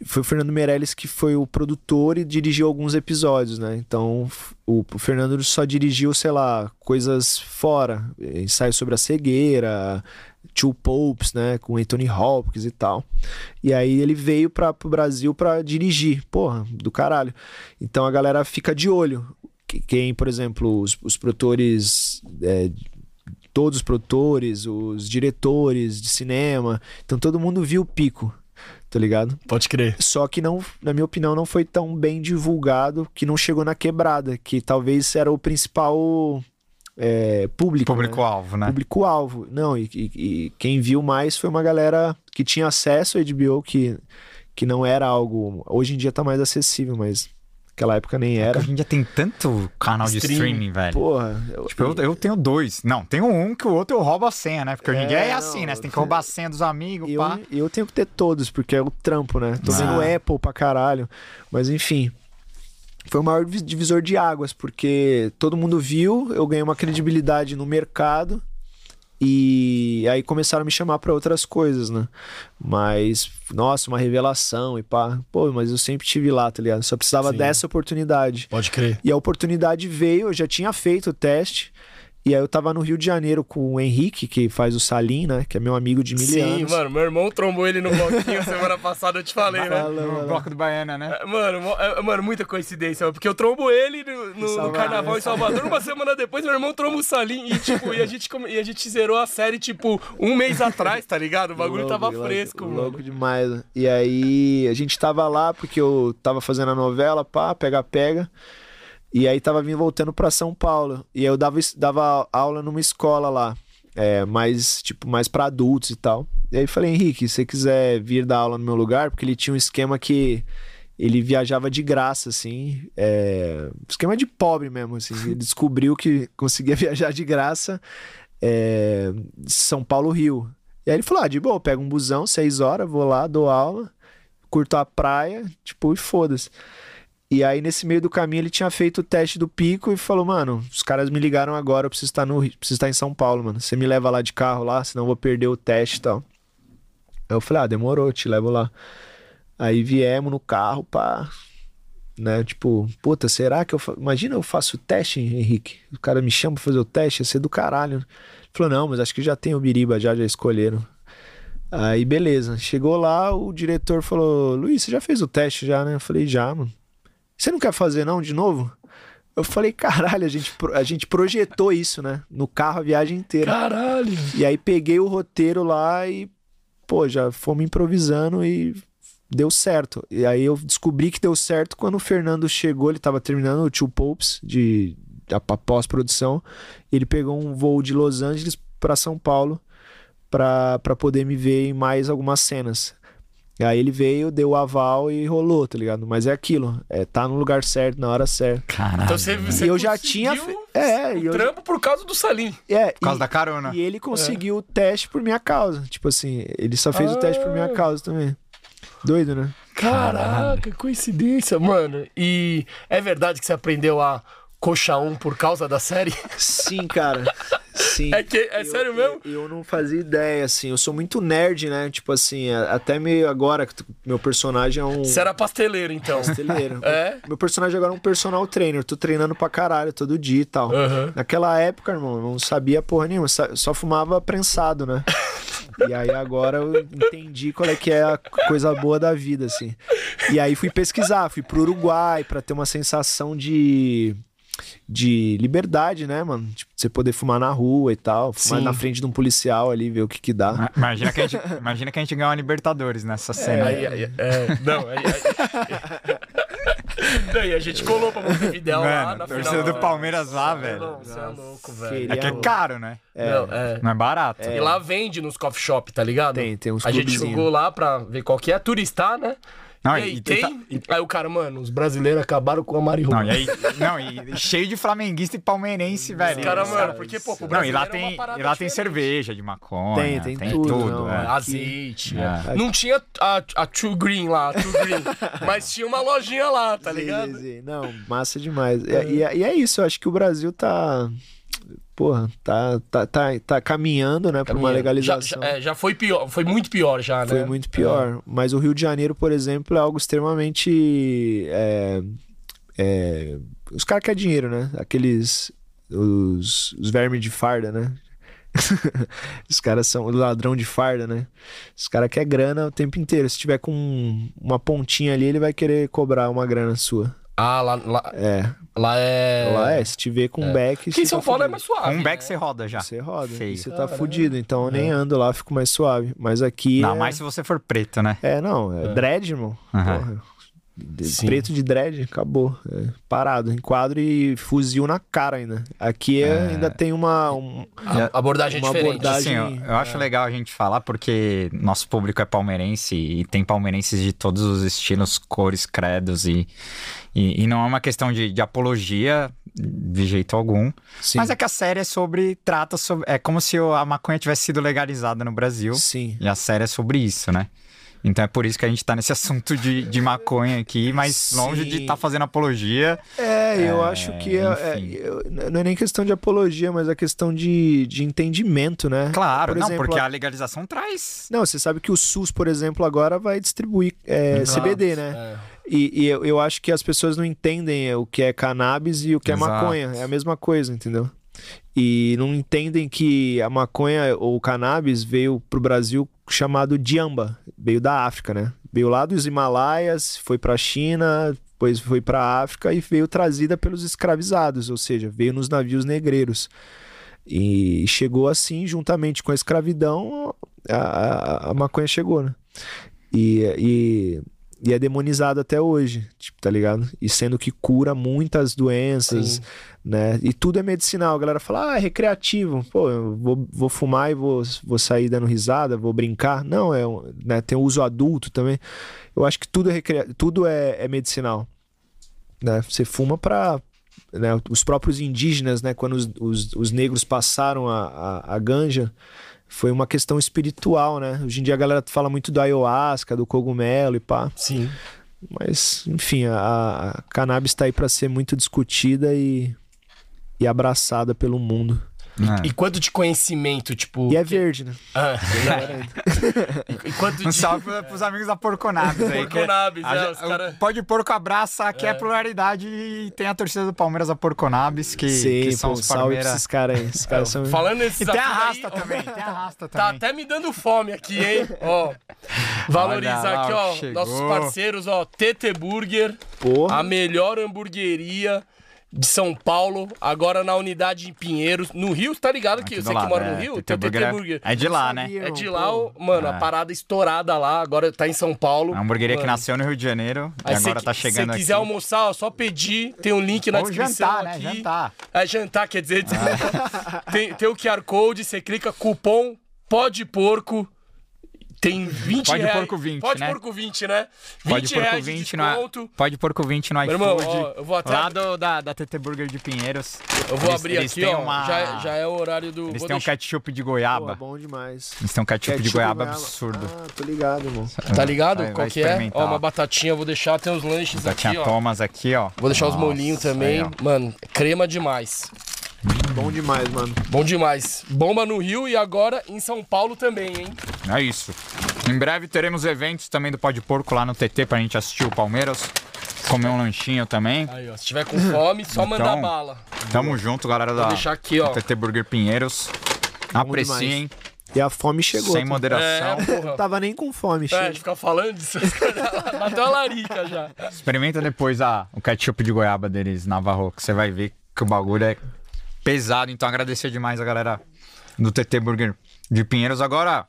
Foi o Fernando Meirelles que foi o produtor e dirigiu alguns episódios, né? Então, o, Fernando só dirigiu, sei lá, coisas fora. Ensaio sobre a cegueira, Two Popes, né? Com Anthony Hopkins e tal. E aí ele veio para pro Brasil pra dirigir. Porra, do caralho. Então a galera fica de olho. Que- Quem, por exemplo, os, os produtores... é, todos os produtores, os diretores de cinema. Então todo mundo viu o pico, tá ligado? Pode crer. Só que não, na minha opinião, não foi tão bem divulgado que não chegou na quebrada, que talvez era o principal é, público. né? Público-alvo, né? Público-alvo. Não, e, e- e quem viu mais foi uma galera que tinha acesso ao HBO, que, que não era algo. Hoje em dia tá mais acessível, mas naquela época nem era. Hoje em dia tem tanto canal de Streaming. streaming, velho. Porra, eu, Tipo, eu, eu tenho dois. Não, tenho um que o outro eu roubo a senha, né? Porque hoje em É, dia é não, assim, né? Você tem que roubar a senha dos amigos, eu, pá. eu tenho que ter todos, porque é o trampo, né? Tô vendo Ah. Apple pra caralho. Mas enfim. Foi o maior divis- divisor de águas, porque todo mundo viu, eu ganhei uma credibilidade no mercado E aí começaram a me chamar pra outras coisas, né? Mas, nossa, uma revelação e pá. Pô, mas eu sempre tive lá, tá ligado? Só precisava Sim. dessa oportunidade. Pode crer. E a oportunidade veio, eu já tinha feito o teste. E aí eu tava no Rio de Janeiro com o Henrique, que faz o Salim, né? Que é meu amigo de mil Sim, anos. mano, meu irmão trombou ele no bloquinho semana passada, eu te falei, né? No bloco do Baiana, né? É, Mano, é, mano, muita coincidência, porque eu trombo ele no, no- no Salvador, carnaval em Salvador, uma semana depois meu irmão tromba o Salim e, tipo, e a, gente, e a gente zerou a série, tipo, um mês atrás, tá ligado? O bagulho Louco, tava louco, fresco, louco, mano. demais. né? E aí a gente tava lá porque eu tava fazendo a novela, pá, pega-pega. E aí tava vindo voltando pra São Paulo. E eu dava, dava aula numa escola lá. É, mais, tipo, mais pra adultos e tal. E aí falei, Henrique, se você quiser vir dar aula no meu lugar, porque ele tinha um esquema que ele viajava de graça, assim. É, esquema de pobre mesmo, assim. Ele descobriu que conseguia viajar de graça é, São Paulo, Rio. E aí ele falou: ah, de boa, pego um busão, seis horas, vou lá, dou aula, curto a praia, tipo, e foda-se. E aí, nesse meio do caminho, ele tinha feito o teste do pico e falou: Mano, os caras me ligaram agora, eu preciso estar, no, preciso estar em São Paulo, mano. Você me leva lá de carro lá, senão eu vou perder o teste e tal. Aí eu falei: Ah, demorou, te levo lá. Aí viemos no carro, pá. Né, tipo, puta, será que eu. Fa... Imagina eu faço o teste, Henrique. O cara me chama pra fazer o teste, ia ser do caralho. Ele falou: Não, mas acho que já tem o Biriba, já, já escolheram. Aí, beleza. Chegou lá, o diretor falou: Luiz, você já fez o teste já, né? Eu falei: Já, mano. Você não quer fazer não de novo? Eu falei, caralho, a gente, a gente projetou isso, né? No carro a viagem inteira. Caralho. E aí peguei o roteiro lá e, pô, já fomos improvisando e deu certo. E aí eu descobri que deu certo quando o Fernando chegou, ele tava terminando o Two Popes de a a pós-produção. Ele pegou um voo de Los Angeles para São Paulo pra poder me ver em mais algumas cenas. E aí ele veio, deu o aval e rolou, tá ligado? Mas é aquilo, é tá no lugar certo, na hora certa. Caralho. Então você, você E eu já tinha fe- é, o eu- trampo por causa do Salim. É, Por causa e- da carona. e ele conseguiu o teste por minha causa. Tipo assim, ele só fez o teste por minha causa também. Doido, né? Caraca, coincidência, mano. E é verdade que você aprendeu a coxa 1 por causa da série? Sim, cara. Sim. É que- é Eu- sério eu- mesmo? Eu, não fazia ideia, assim. Eu sou muito nerd, né? Tipo assim, até meio agora, meu personagem é um. Você era pasteleiro, então. Pasteleiro. É? Meu personagem agora é um personal trainer. Tô treinando pra caralho todo dia e tal. Aham. Naquela época, irmão, não sabia porra nenhuma. Só fumava prensado, né? E aí agora eu entendi qual é que é a coisa boa da vida, assim. E aí fui pesquisar, fui pro Uruguai pra ter uma sensação de de liberdade, né, mano? Tipo, você poder fumar na rua e tal, fumar Sim. na frente de um policial ali, ver o que que dá. Ma- Imagina que, a gente, imagina que a gente ganhou uma Libertadores nessa cena. Aí, aí, é, não, aí, aí, Aí a gente colou pra Montevidéu lá na torcida final. do Palmeiras lá, velho. Não, você é louco, velho. É que é caro, né? Não, é. Não é barato. E lá vende nos coffee shop, tá ligado? Tem, tem uns A gente jogou lá pra ver qual que é. Turistar, né? Não, e e- aí, e tem? tá- Aí o cara, mano, os brasileiros acabaram com a marihuana. Não, e aí, não, e cheio de flamenguista e palmeirense, velho. Os caras, mano, porque, pô, pro Não, e lá é tem, e lá tem cerveja de maconha. Tem, tem tudo, não, é. é. Azeite. É. Não tinha a, a True Green lá, a True Green, mas tinha uma lojinha lá, tá Sim, ligado? sim, sim. Não, massa demais. E, e é- e é isso, eu acho que o Brasil tá. Porra, tá, tá, tá, tá caminhando, né, pra uma Já, legalização. já, é, já foi pior, foi muito pior já, né? Foi muito pior. Mas o Rio de Janeiro, por exemplo, é algo extremamente. é, é, os caras querem dinheiro, né? Aqueles. Os, os vermes de farda, né? os caras são o ladrão de farda, né? Os caras querem grana o tempo inteiro. Se tiver com uma pontinha ali, ele vai querer cobrar uma grana sua. Ah, lá, lá, É. lá é... Lá é, se tiver com back. Aqui em você São tá Paulo é fudido. mais suave, Um back né? você roda já. Você roda. Feio. E você tá fudido. Então eu nem ando lá, fico mais suave. Mas aqui. Não, é... mais se você for preto, né? É, não, é, dread, irmão. Aham. Porra. Sim. Preto de dread, acabou. É, parado, enquadro e fuzil na cara ainda. Aqui é- ainda tem uma. um- A abordagem é Uma diferente. abordagem- Assim, eu, eu acho legal a gente falar porque nosso público é palmeirense e tem palmeirenses de todos os estilos, cores, credos e, e, e não é uma questão de, de apologia de jeito algum. Sim. Mas é que a série é sobre. trata sobre. É como se a maconha tivesse sido legalizada no Brasil. Sim. E a série é sobre isso, né? Então é por isso que a gente tá nesse assunto de, de maconha aqui, mas longe de estar fazendo apologia. É, eu É, acho que é- é- não é nem questão de apologia, mas a questão de, de entendimento, né? Claro, Por não, exemplo, porque a- a legalização traz. Não, você sabe que o SUS, por exemplo, agora vai distribuir é, Exato, CBD, né? é. E, e eu, eu acho que as pessoas não entendem o que é cannabis e o que Exato. é maconha. É a mesma coisa, entendeu? E não entendem que a maconha ou o cannabis veio pro Brasil chamado diamba, veio da África, né? Veio lá dos Himalaias, foi pra China, depois foi pra África e veio trazida pelos escravizados, ou seja, veio nos navios negreiros. E chegou assim, juntamente com a escravidão, a, a, a maconha chegou, né? E, e, e é demonizado até hoje, tipo, tá ligado? E sendo que cura muitas doenças, Sim. né? E tudo é medicinal. A galera fala, ah, é recreativo. Pô, eu vou, vou fumar e vou, vou sair dando risada, vou brincar. Não, é, né? tem o uso adulto também. Eu acho que tudo é, recrea... tudo é, é medicinal. Né? Você fuma pra... Né? Os próprios indígenas, né? Quando os, os, os negros passaram a, a, a ganja, foi uma questão espiritual, né? Hoje em dia a galera fala muito do ayahuasca, do cogumelo e pá. Sim. Mas, enfim, a, a cannabis tá aí pra ser muito discutida e, e abraçada pelo mundo. Né? E quanto de conhecimento, tipo. E é verde, né? Ah, e quanto de. Um salve pros amigos da Porconabis aí. Porconabis, a é, gente- os cara- Pode Porco abraça, aqui é. pluralidade e tem a torcida do Palmeiras da Porconabis, que, Sim, que são pô, os salve pra Palmeiras. esses caras aí. Esses caras são... Falando nesses E tem a assuntos aí, rasta também, tem a rasta Tá também. até me dando fome aqui, hein? Ó. Valorizar Olha aqui, ó. chegou. Nossos parceiros, ó. TT Burger, Porra. a melhor hamburgueria de São Paulo, agora na unidade em Pinheiros. No Rio, tá ligado que você que mora é, no Rio? TT Tem o Burger é- Burger. É de lá, né? É de lá, mano, a É. parada estourada lá, agora tá em São Paulo. A hamburgueria que nasceu no Rio de Janeiro e Aí agora se, tá chegando Se aqui. quiser almoçar, ó, só pedir, tem um link na Ou descrição jantar, né? aqui. Jantar. É jantar, quer dizer. tem, tem o QR Code, você clica cupom pode porco. Tem 20 Pode reais. porco 20, pode né? porco 20, né? 20 Pode porco reais 20 de no, desconto. Pode porco 20 no Meu irmão, iFood. ó, eu vou até- Lá do, da, da TT Burger de Pinheiros. Eu vou Eles- abrir eles aqui, ó. uma- Já, já é o horário do. Eles vou têm um ketchup de Pô, goiaba. é bom demais. Eles têm um ketchup, de Ketchup goiaba absurdo. Ah, tô ligado, irmão. Tá ligado? Vai- Qual vai que é? Ó, uma batatinha, eu vou deixar. Tem os lanches Já aqui, tinha ó. Thomas aqui, ó. Vou deixar os Nossa, molhinhos também. aí. Mano, crema demais. Bom demais, mano. Bom demais. Bomba no Rio e agora em São Paulo também, hein? É isso. Em breve teremos eventos também do Pode Porco lá no TT pra gente assistir o Palmeiras. Comer um lanchinho também. Aí, ó. Se tiver com fome, só mandar Então, bala. Tamo junto, galera da deixar aqui, ó. do TT Burger Pinheiros. Apreciem, E a fome chegou. sem tá? moderação. É, tava nem com fome, É, chega. de ficar falando disso. Bateu a larica já. Experimenta depois a, o ketchup de goiaba deles, Navarro, que você vai ver que o bagulho é pesado. Então agradecer demais a galera do TT Burger de Pinheiros. Agora,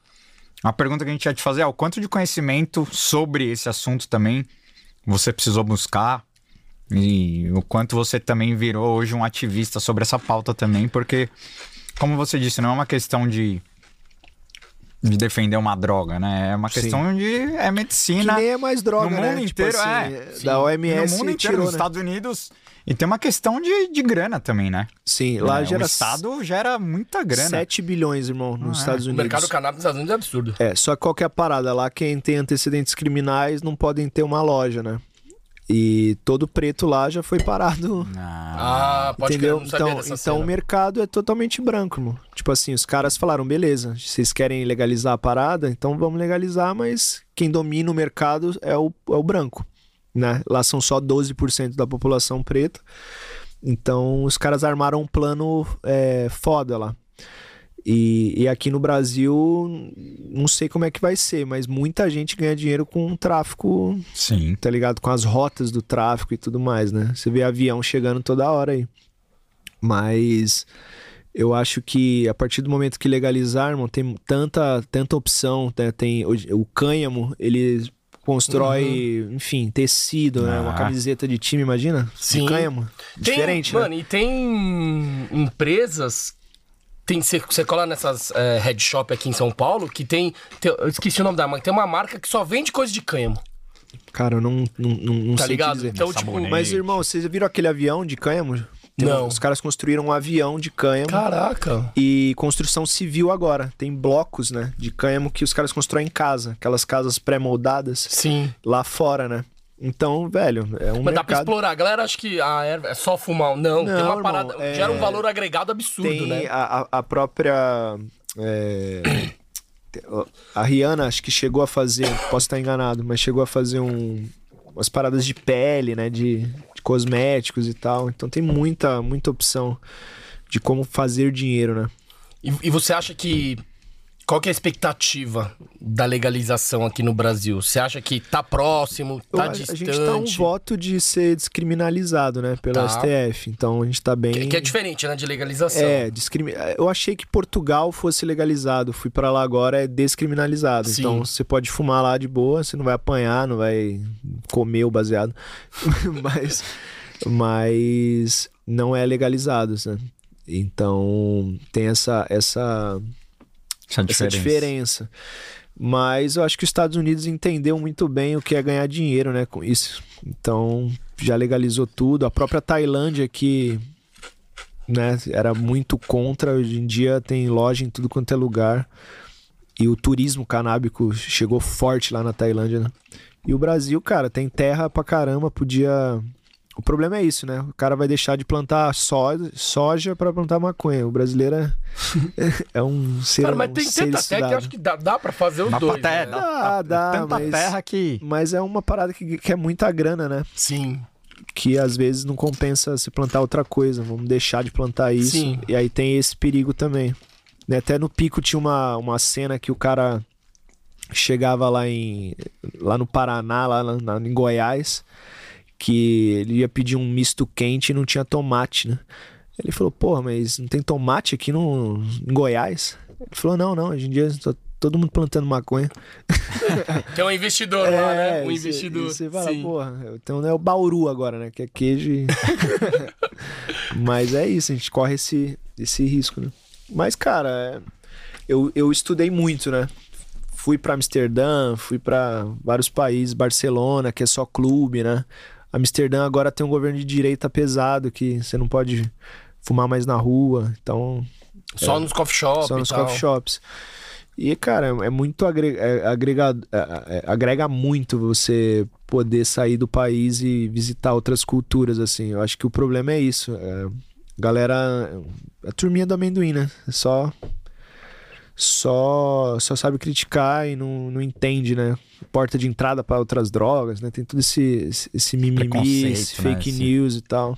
a pergunta que a gente ia te fazer é o quanto de conhecimento sobre esse assunto também você precisou buscar e o quanto você também virou hoje um ativista sobre essa pauta também, porque, como você disse, não é uma questão de de defender uma droga, né? É uma Sim. questão de é Que medicina nem é mais droga, no né? mundo Tipo inteiro, assim, é. Da OMS no mundo inteiro, tirou, nos né? Estados Unidos. E tem uma questão de, de grana também, né? Sim, lá É, gera O Estado gera muita grana. 7 bilhões, irmão, nos Ah, é. Estados O Unidos. mercado cannabis nos Estados Unidos é absurdo. É, só que qual que é a parada? Lá quem tem antecedentes criminais não podem ter uma loja, né? E todo preto lá já foi parado. Ah, pode crer, entendeu? eu não sabia Então, dessa então o cena. mercado é totalmente branco, irmão. Tipo assim, os caras falaram, beleza, vocês querem legalizar a parada, então vamos legalizar, mas quem domina o mercado é o, é o branco, né? Lá são só 12% da população preta. Então os caras armaram um plano é, foda lá. E, e aqui no Brasil, não sei como é que vai ser, mas muita gente ganha dinheiro com o tráfico, Sim. tá ligado? Com as rotas do tráfico e tudo mais, né? Você vê avião chegando toda hora aí. Mas eu acho que a partir do momento que legalizar, irmão, tem tanta, tanta opção, né? Tem o, o cânhamo, ele constrói, enfim, tecido, né? Uma Ah. camiseta de time, imagina? Sim. De cânhamo. Tem, Diferente, né? Mano, e tem empresas. Tem, você, você cola nessas é, head shop aqui em São Paulo que tem, tem- Eu esqueci o nome da marca. Tem uma marca que só vende coisa de cânhamo. Cara, eu não, não, não, não Tá sei ligado? dizer. Então, tipo. Mas, irmão, vocês viram aquele avião de cânhamo? Tem um- Não. os caras construíram um avião de cânhamo. Caraca. E construção civil agora. Tem blocos, né? De cânhamo que os caras constroem em casa. Aquelas casas pré-moldadas. Sim. Lá fora, né? Então, velho, é um Mas dá pra mercado... explorar. A galera acha que a erva é só fumar. Não, tem Não, uma irmão, parada. é- Gera um valor agregado absurdo, Tem né? a, a- a própria... é, A Rihanna, acho que chegou a fazer... Posso estar enganado, mas chegou a fazer um... Umas paradas de pele, né? De, de cosméticos e tal. Então tem muita, muita opção de como fazer dinheiro, né? E, e você acha que. Qual que é a expectativa da legalização aqui no Brasil? Você acha que tá próximo, Eu- tá a, distante? gente tá um voto de ser descriminalizado, né? Pela Tá. STF. Então a gente tá bem... que, que é diferente, né? De legalização. É, discrimi... eu achei que Portugal fosse legalizado. Fui pra lá agora, é descriminalizado. Sim. Então você pode fumar lá de boa, você não vai apanhar, não vai comer o baseado. mas, mas não é legalizado, né? Então tem essa, essa, Essa essa diferença. Mas eu acho que os Estados Unidos entendeu muito bem o que é ganhar dinheiro, né, com isso. Então, já legalizou tudo. A própria Tailândia que né, era muito contra, hoje em dia tem loja em tudo quanto é lugar. E o turismo canábico chegou forte lá na Tailândia, né? E o Brasil, cara, tem terra pra caramba, podia o problema é isso, né? O cara vai deixar de plantar soja, soja para plantar maconha. O brasileiro é, é um ser Cara, mas um tem ser tanta terra que eu estudado. acho que dá, dá pra fazer os Dá pra dois. ter- né? Dá, dá, Tanta mas, terra que. mas é uma parada que, que é muita grana, né? Sim. Que às vezes não compensa se plantar outra coisa. Vamos deixar de plantar isso. Sim. E aí tem esse perigo também. Né, Até no pico tinha uma, uma cena que o cara chegava lá em lá no Paraná, lá na- em Goiás, que ele ia pedir um misto quente e não tinha tomate, né? Ele falou, porra, mas não tem tomate aqui no, em Goiás? Ele falou, não, não, hoje em dia tá todo mundo plantando maconha. É um investidor lá, né? Um e cê- investidor. Você fala, Sim. porra, então é o Bauru agora, né? Que é queijo e... Mas é isso, a gente corre esse, esse risco, né? Mas, cara, é- eu, eu estudei muito, né? Fui pra Amsterdã, fui pra vários países, Barcelona, que é só clube, né? Amsterdã agora tem um governo de direita pesado, que você não pode fumar mais na rua, então Só nos coffee shops. só nos e tal. coffee shops. E, cara, é muito agre- é- agrega, é- é- agrega muito você poder sair do país e visitar outras culturas, assim. Eu acho que o problema é isso. é, galera, a turminha do amendoim, né? É Só, só, só sabe criticar e não, não entende, né? Porta de entrada para outras drogas, né? Tem todo esse, esse, mimimi, esse né? fake Esse- news e tal.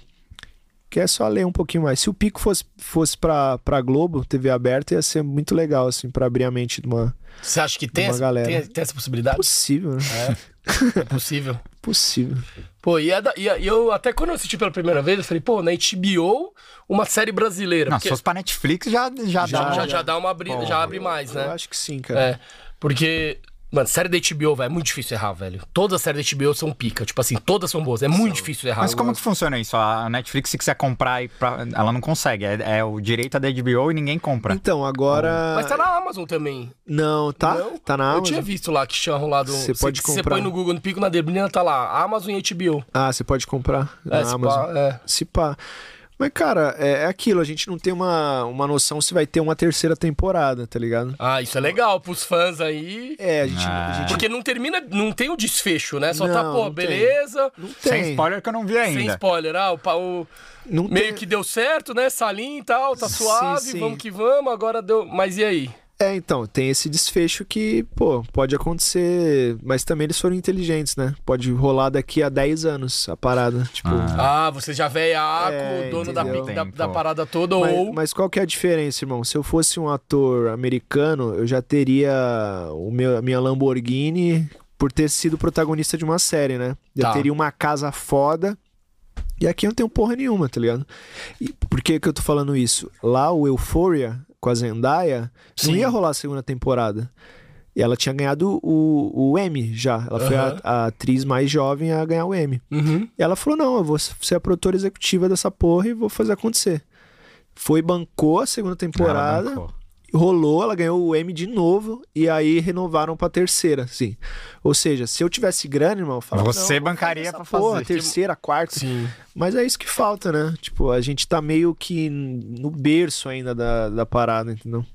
Que é só ler um pouquinho mais. Se o Pico fosse, fosse pra, pra Globo, TV aberta, ia ser muito legal, assim, pra abrir a mente de uma. Você acha que tem Uma essa, galera. tem, tem essa possibilidade? Possível, né? É possível. Possível. Pô, e, é da- e, e eu até quando eu assisti pela primeira vez, eu falei, pô, na HBO, uma série brasileira. Não, porque se fosse pra Netflix já, já, já, dá. já, já dá uma abri... já abre mais, Eu né? acho que sim, cara. É. Porque, mano, série da HBO, velho, é muito difícil errar, velho. Todas as séries da HBO são pica. Tipo assim, todas são boas. É muito difícil errar. Mas como que funciona isso? A Netflix, se quiser comprar, e pra- ela não consegue. É, é o direito da HBO e ninguém compra. Então, agora. Mas tá na Amazon também. Não, tá? Não? Tá na Eu Amazon. tinha visto lá que tinha rolado. Você pode Você comprar. põe no Google, no Pico na Debrina, tá lá. Amazon e HBO. Ah, você pode comprar na É, se Amazon. pá, é. Se pá. Mas, cara, é, é aquilo, a gente não tem uma, uma noção se vai ter uma terceira temporada, tá ligado? Ah, isso é legal pros fãs aí. É, a gente. Ah. A gente Porque não termina, não tem o desfecho, né? Só tá, Não, pô, não tem. beleza. não Sem tem. spoiler que eu não vi Sem ainda. spoiler, ah, o, o- Não meio tem- que deu certo, né? Salim e tal, tá Sim, suave, sim. vamos que vamos, agora deu. Mas e aí? É, então, tem esse desfecho que, pô, pode acontecer, mas também eles foram inteligentes, né? Pode rolar daqui a 10 anos a parada, tipo... Ah, você já velhaco, É, dono da, da, da parada toda, Mas, ou. mas qual que é a diferença, irmão? Se eu fosse um ator americano, eu já teria o meu, a minha Lamborghini por ter sido protagonista de uma série, né? Eu Tá. teria uma casa foda. E aqui eu não tenho porra nenhuma, tá ligado? E por que que eu tô falando isso? Lá o Euphoria, com a Zendaya, Sim. não ia rolar a segunda temporada. E ela tinha ganhado o, o Emmy já. Ela foi a, a atriz mais jovem a ganhar o Emmy. Uhum. E ela falou: não, eu vou ser a produtora executiva dessa porra e vou fazer acontecer. Foi, bancou a segunda temporada Ela bancou. Rolou, ela ganhou o M de novo e aí renovaram pra terceira, assim. Ou seja, se eu tivesse grana, irmão, eu falava, Você bancaria fazer porra, fazer. terceira, quarta. Sim. Mas é isso que falta, né? Tipo, a gente tá meio que no berço ainda da, da parada, entendeu?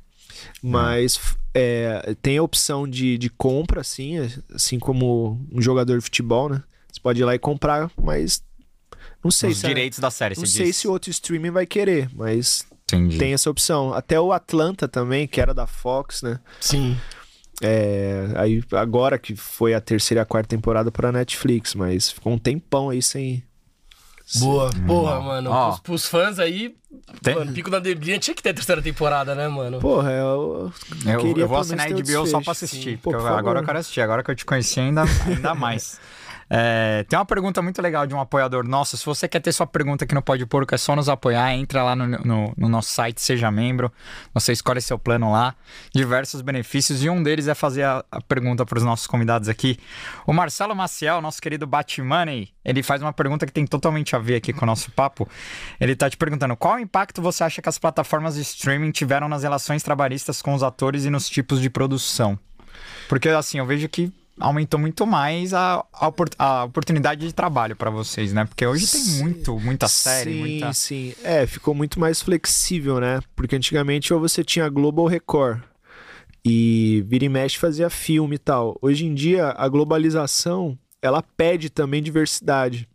Mas é, tem a opção de, de compra, assim, assim como um jogador de futebol, né? Você pode ir lá e comprar, mas não sei Os se. a- direitos da série, Não sei diz. se outro streaming vai querer, mas Entendi. tem essa opção. Até o Atlanta também, que era da Fox, né? Sim. É, aí agora que foi a terceira e a quarta temporada pra Netflix, mas ficou um tempão aí sem. Boa. Porra, mano. Ó. Pros, pros fãs aí, Tem- mano, Pico da Debrinha tinha que ter a terceira temporada, né, mano? Porra, eu, Eu, queria eu vou assinar a HBO só pra assistir. Sim. Pô, por eu- agora eu quero assistir. Agora que eu te conheci, ainda, ainda mais. É, tem uma pergunta muito legal de um apoiador nosso. Se você quer ter sua pergunta aqui no Pode Porco, é só nos apoiar. Entra lá no, no- no nosso site, seja membro. Você escolhe seu plano lá. Diversos benefícios. E um deles é fazer a, a pergunta para os nossos convidados aqui. O Marcelo Maciel, nosso querido Batmoney, ele faz uma pergunta que tem totalmente a ver aqui com o nosso papo. Ele tá te perguntando: qual impacto você acha que as plataformas de streaming tiveram nas relações trabalhistas com os atores e nos tipos de produção? Porque assim, eu vejo que aumentou muito mais a, a, opor- a oportunidade de trabalho pra vocês, né? Porque hoje tem muito, muita série, sim, muita. sim. É, ficou muito mais flexível, né? Porque antigamente ou você tinha Global Record e vira e mexe fazia filme e tal. Hoje em dia, a globalização, ela pede também diversidade.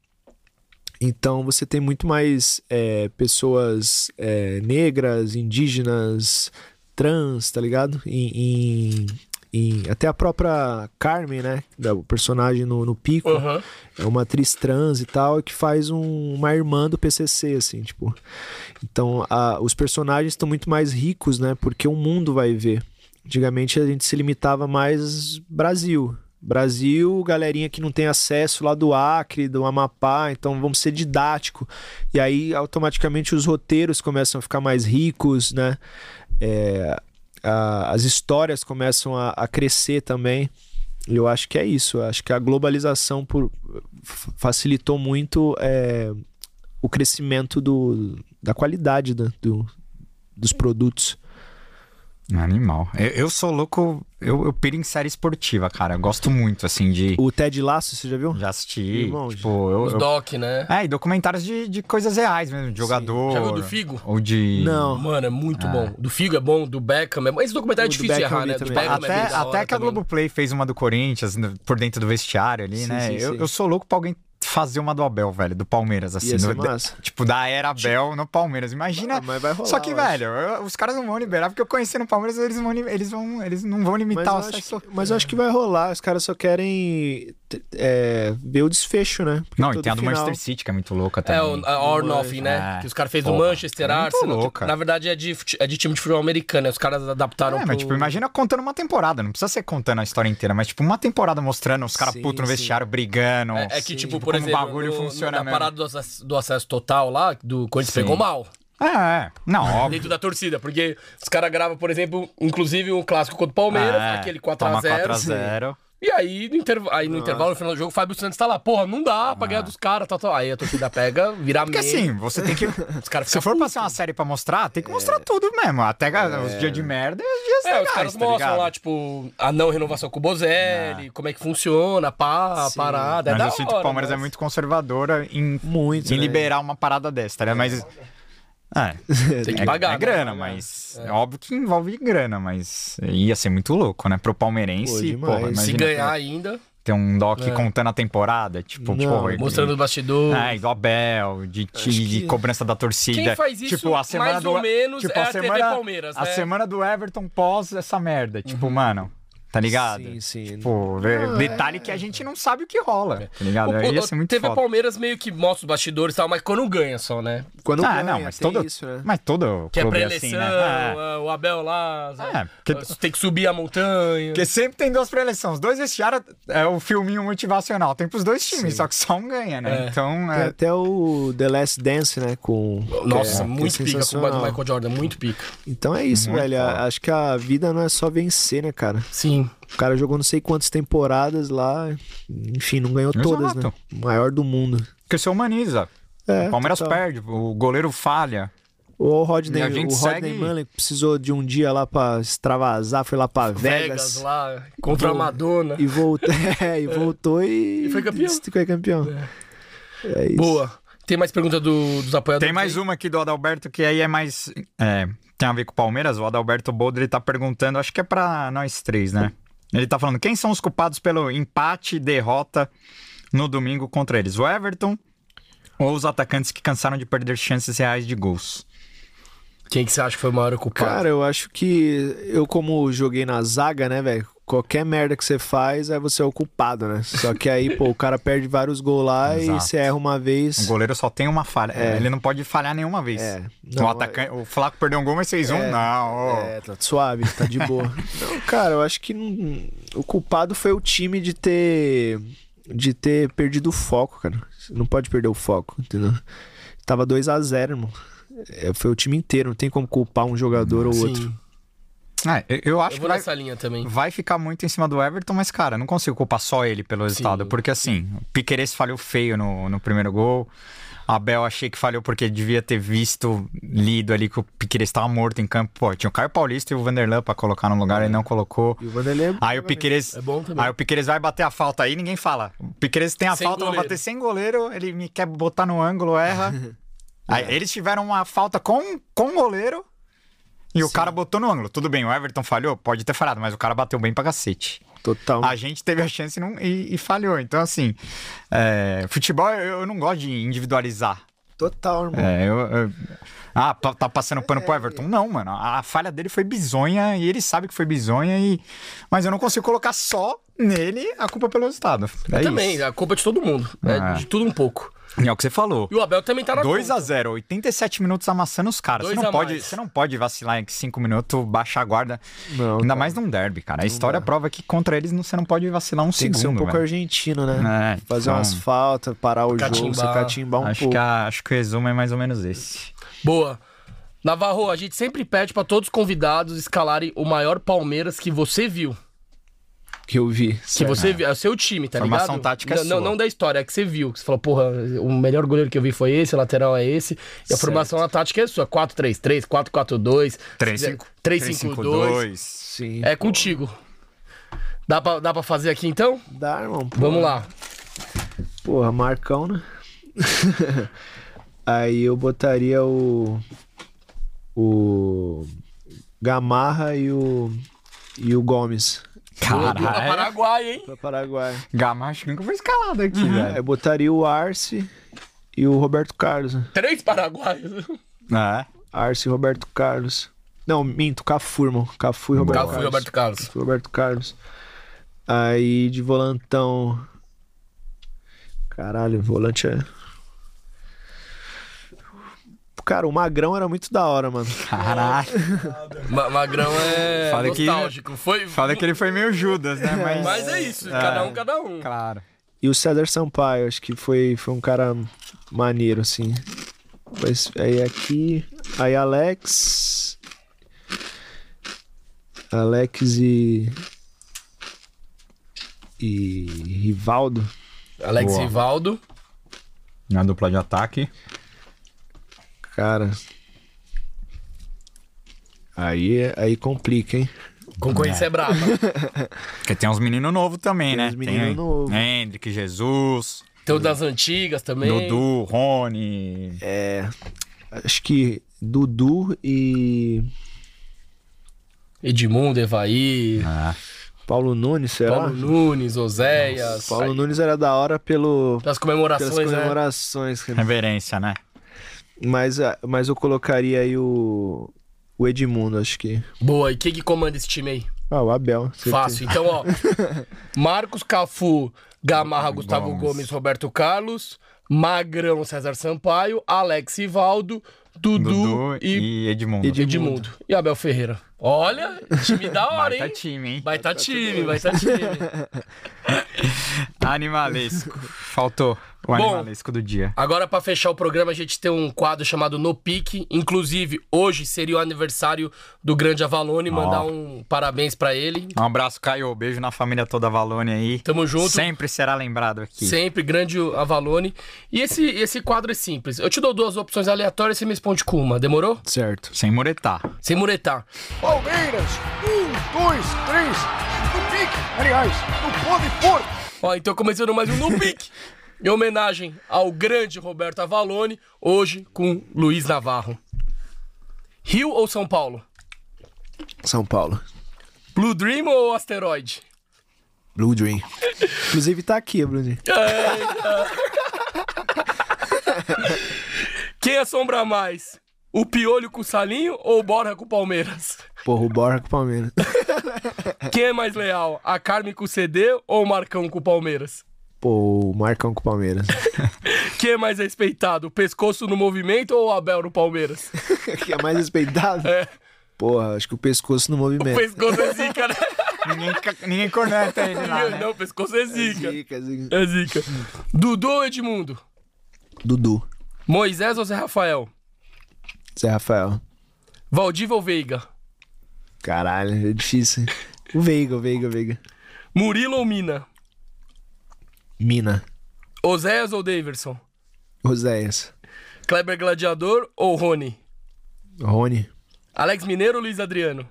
Então você tem muito mais é, pessoas é, negras, indígenas, trans, tá ligado? Em, em- em- até a própria Carmen, né? da- O personagem no, no pico. Aham. É uma atriz trans e tal, que faz um- uma irmã do PCC, assim, tipo. Então, a- os personagens estão muito mais ricos, né? Porque o mundo vai ver. Antigamente a gente se limitava mais Brasil. Brasil, galerinha que não tem acesso lá do Acre, do Amapá, então vamos ser didático. E aí, automaticamente, os roteiros começam a ficar mais ricos, né? É, a- as histórias começam a, a crescer também. Eu acho que é isso. Eu acho que a globalização por, facilitou muito é, o crescimento do, da qualidade da- do, dos produtos. Animal. Eu, eu sou louco, eu, eu piro em série esportiva, cara. Eu gosto muito, assim, de. O Ted Lasso, você já viu? Já assisti. Irmão, tipo, eu. Os eu- doc, né? É, e documentários de, de coisas reais mesmo, de jogador. Já viu do Figo? Ou de. Não. Mano, é muito bom. Do Figo é bom, do Beckham é bom. Esse documentário é O do difícil de errar, né? Do. Beckham é Até, hora até que a. Globoplay fez uma do Corinthians no- por dentro do vestiário ali, Sim, né? sim, eu, sim. eu sou louco pra alguém fazer uma do Abel, velho, do Palmeiras, assim. Ia do- da- tipo, da era Abel no Palmeiras. Imagina. Ah, mas vai rolar, Só que, velho, eu- os caras não vão liberar, porque eu conheci no Palmeiras, eles, vão, eles, vão, eles não vão Mas limitar eu, o acesso. que, mas eu acho que vai rolar. Os caras só querem é, ver o desfecho, né? Porque Não, e tem a do final- Manchester City, que é muito louca É, também. o a Or Nothing, né? É. Que os caras fez o Manchester, é Arsenal. que, louca. na verdade é de, é de time de futebol americano, né? Os caras adaptaram É, pro... mas tipo, imagina contando uma temporada, não precisa ser contando a história inteira, mas tipo, uma temporada mostrando os caras Sim, putos no sim. vestiário brigando. É, é que, tipo, por como exemplo, o bagulho no- funciona na mesmo. parada do acesso, do acesso total lá, do Corinthians Sim. pegou mal. É. Não, óbvio. Dentro da torcida, porque os caras gravam, por exemplo, inclusive um clássico contra o Palmeiras, É, aquele toma 4x0. 4x0. E aí, no, interva aí, no intervalo, no final do jogo, o Fábio Santos tá lá, porra, não dá pra ganhar dos caras, tal, tal. Aí a torcida pega, vira Porque assim, você tem que. Os caras Se for putos. ser uma série pra mostrar, tem que mostrar tudo mesmo. Até os dias de merda e os dias É, legais, os caras tá mostram ligado? lá, tipo, a não renovação com o Bozelli, como é que funciona, pá, a parada. é Mas da eu sinto que o Palmeiras mas- é muito conservadora em, Muito, em né? liberar uma parada dessa, né? Mas. É, Tem que é, pagar, é né? grana, Pagar. mas. É. óbvio que envolve grana, mas ia ser muito louco, né? Pro Pô, palmeirense, demais. porra, Se ganhar ter- ainda, ter um doc É. contando a temporada, tipo, Não, porra, mostrando os bastidores. É, do Abel, de, de cobrança da torcida. Quem faz isso, tipo, a semana mais do, ou menos, tipo, é a a TV semana, Palmeiras, A né? semana do Everton pós essa merda. Tipo, mano, tá ligado? Sim, sim. Tipo, de- detalhe que a gente não sabe o que rola, tá ligado? O, Ia ser muito TV foda. Palmeiras meio que mostra os bastidores e tal, mas quando ganha só, né? Quando Ah, ganha, não, mas tem todo, isso, né? mas todo Que é clube é pré-eleição, assim, né? É. ah, o Abel lá, É, porque- tem que subir a montanha. Porque sempre tem duas pré-eleições. Os dois vestiários é o filminho motivacional. Tem pros dois times, só que só um ganha, né? É. Então, Tem é, até o The Last Dance, né? Com, Nossa, é- muito é pica com o. Michael Jordan, muito pica. Então é isso, Muito velho. foda. Acho que a vida não é só vencer, né, cara? Sim. O cara jogou não sei quantas temporadas lá. Enfim, não ganhou Exato. todas, né? O maior do mundo. porque você humaniza. É, o Palmeiras total. perde, o goleiro falha. O Rodney, a gente o Rodney segue- Mullen precisou de um dia lá pra extravasar, foi lá pra Vegas, Vegas. lá, contra a Vou- Madonna. E voltou, é, e voltou e, E foi campeão. e foi campeão. É, isso. Boa. Tem mais pergunta do- dos apoiadores? Tem mais uma aqui do Adalberto que aí é mais. Tem a ver com o Palmeiras. O Adalberto Boldre tá perguntando, acho que é pra nós três, né? Ele tá falando: quem são os culpados pelo empate e derrota no domingo contra eles? O Everton ou os atacantes que cansaram de perder chances reais de gols? Quem que você acha que foi o maior culpado? Cara, eu acho que eu, como joguei na zaga, né, velho? Qualquer merda que você faz, é você o culpado, né? Só que aí, pô, o cara perde vários gols lá e Exato. você erra uma vez. O goleiro só tem uma falha. É. Ele não pode falhar nenhuma vez. É. o, Não, atacante, o Flaco perdeu um gol, mas fez um? É. Não. ô. É, tá suave, tá de boa. Não, cara, eu acho que não- o culpado foi o time de ter de ter perdido o foco, cara. Você não pode perder o foco, entendeu? Tava 2 a 0 irmão. É, foi o time inteiro, não tem como culpar um jogador ou Sim. outro. É, eu- acho Eu que vou vai, nessa linha também. vai ficar muito em cima do Everton, mas, cara, não consigo culpar só ele pelo resultado. Sim. Porque, assim, o Piqueires falhou feio no, no primeiro gol. Abel achei que falhou porque devia ter visto, lido ali que o Piqueires estava morto em campo. Pô, tinha o Caio Paulista e o Vanderlan pra colocar no lugar, ele não colocou. E o Vanderlei é bom Aí o também. Piqueires, É bom também. aí o Piqueires vai bater a falta aí, ninguém fala. O Piqueires tem a Sem falta, vai goleiro. bater sem goleiro, ele me quer botar no ângulo, erra. Aí eles tiveram uma falta com com o goleiro e o cara botou no ângulo. Tudo bem, o Everton falhou, pode ter falhado, mas o cara bateu bem pra cacete. Total. A gente teve a chance e, não- e- e falhou. Então, assim, é, futebol eu, eu não gosto de individualizar. Total, irmão. É, eu- eu- ah, pa- tá passando pano pro Everton? Não, mano. A falha dele foi bizonha e ele sabe que foi bizonha, e... mas eu não consigo colocar só nele a culpa pelo resultado. É Eu também, isso. a culpa é de todo mundo. É Ah. de tudo um pouco. E é o que você falou. E o Abel também tá na 2 conta. a 0 87 minutos amassando os caras. Você não, pode, mais. você não pode vacilar em 5 minutos, baixar a guarda. Não, Ainda cara. mais num derby, cara. A história prova que contra eles não- você não pode vacilar um Tem segundo. que ser um pouco velho. argentino, né? É, Fazer então, umas faltas, parar o jogo, Catimbar. você catimbar um acho, pouco. que a- acho que o resumo é mais ou menos esse. Boa. Navarro, a gente sempre pede pra todos os convidados escalarem o maior Palmeiras que você viu. Que eu vi. Que você viu. É o seu time, tá Formação ligado? tática é não, não, sua. não da história, é que você viu. Que você falou, porra, o melhor goleiro que eu vi foi esse, o lateral é esse. E a Certo. formação na tática é sua. 4-3-3, 4-4-2, 3-5-2. Sim. É contigo. Dá pra, dá pra fazer aqui então? Dá, irmão. pô. Vamos lá. Porra, Marcão, né? Aí eu botaria o. O. Gamarra e o. E o Gomes. Boa, pra Caralho. Paraguai, hein? Pra Paraguai. Gamacho nunca foi escalado aqui, Aí velho. eu botaria o Arce e o Roberto Carlos. Três paraguaios. É. Arce e Roberto Carlos. Não, minto, Cafu, irmão. Cafu e Roberto Cafu Carlos. e Roberto Carlos. Cafu e Roberto Carlos. Aí de volantão. Caralho, volante é. Cara, o Magrão era muito da hora, mano. Caralho. Ma- Magrão é Fala que- nostálgico. Foi... Fala que ele foi meio Judas, né? Mas, Mas é isso, cada um, cada um. Claro. E o César Sampaio, acho que foi, foi um cara maneiro, assim. Mas aí aqui. Aí Alex. Alex e. E. Rivaldo. Alex Boa. Rivaldo. Na dupla de ataque. Cara. Aí, aí complica, hein? Concorrência é brava. Porque tem uns meninos novos também, Tem né? uns menino tem novo. Hendrick, Jesus, Tem o das antigas também. Dudu, Rony. É. Acho que Dudu e. Edmundo, Evaí, Ah, Paulo Nunes, será? Paulo Nunes, Oséias. Paulo Nunes era da hora pelo, Das comemorações, pelas né? comemorações. cara. reverência, né? Mas, ah, mas eu colocaria aí o, o Edmundo, acho que. Boa, e quem que comanda esse time aí? Ah, o Abel. certeza. Fácil. Então, ó. Marcos Cafu, Gamarra, Gustavo Gomes. Gomes, Roberto Carlos, Magrão, César Sampaio, Alex Ivaldo, Dudu, Dudu e e Edmundo. Edmundo. Edmundo. E Abel Ferreira. Olha, time da hora, Baita hein? time, hein? Baita time, baita time. Animalesco. Faltou o Bom, animalesco do dia. Agora, pra fechar o programa, a gente tem um quadro chamado No Pique. Inclusive, hoje seria o aniversário do grande Avalone. Mandar um parabéns pra ele. Um abraço, Caio. Beijo na família toda Valone aí. Tamo junto. Sempre será lembrado aqui. Sempre, grande Avalone. E esse, esse quadro é simples. Eu te dou duas opções aleatórias e você me responde com uma. Demorou? Certo. Sem muretar. Sem muretar. Palmeiras, um, dois, três, no pique, aliás, no pode pôr. Ó, então começando mais um No Pique. em homenagem ao grande Roberto Avalone, hoje com Luiz Navarro. Rio ou São Paulo? São Paulo. Blue Dream ou Asteroide? Blue Dream. Inclusive tá aqui, Blue Dream. Quem assombra mais? O Piolho com o Salinho ou o Borja com o Palmeiras? Porra, o Borja com o Palmeiras. Quem é mais leal? A Carmen com o CD ou o Marcão com o Palmeiras? Pô, o Marcão com o Palmeiras. Quem é mais respeitado? O pescoço no movimento ou o Abel no Palmeiras? que é mais respeitado? É. Porra, acho que o pescoço no O movimento. pescoço é zica, né? Ninguém, ninguém corneta ele lá, né? Não, o pescoço é zica. Zica, zica. É zica. Dudu ou Edmundo? Dudu. Moisés ou Zé Rafael? Zé Rafael. Valdívia ou Veiga? Caralho, é difícil. O Veiga, o Veiga, o Veiga. Murilo ou Mina? Mina. Oséias ou Daverson? Oséias. Kleber Gladiador ou Rony? Rony. Alex Mineiro ou Luiz Adriano?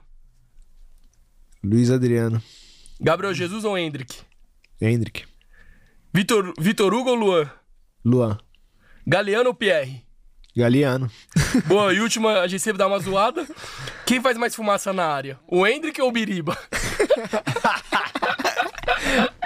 Luiz Adriano. Gabriel Jesus ou Hendrick? Hendrick. Vitor, Vitor Hugo ou Luan? Luan. Galeano ou Pierre? Galeano. Boa, e última, a gente sempre dá uma zoada. Quem faz mais fumaça na área? O Hendrick ou o Biriba?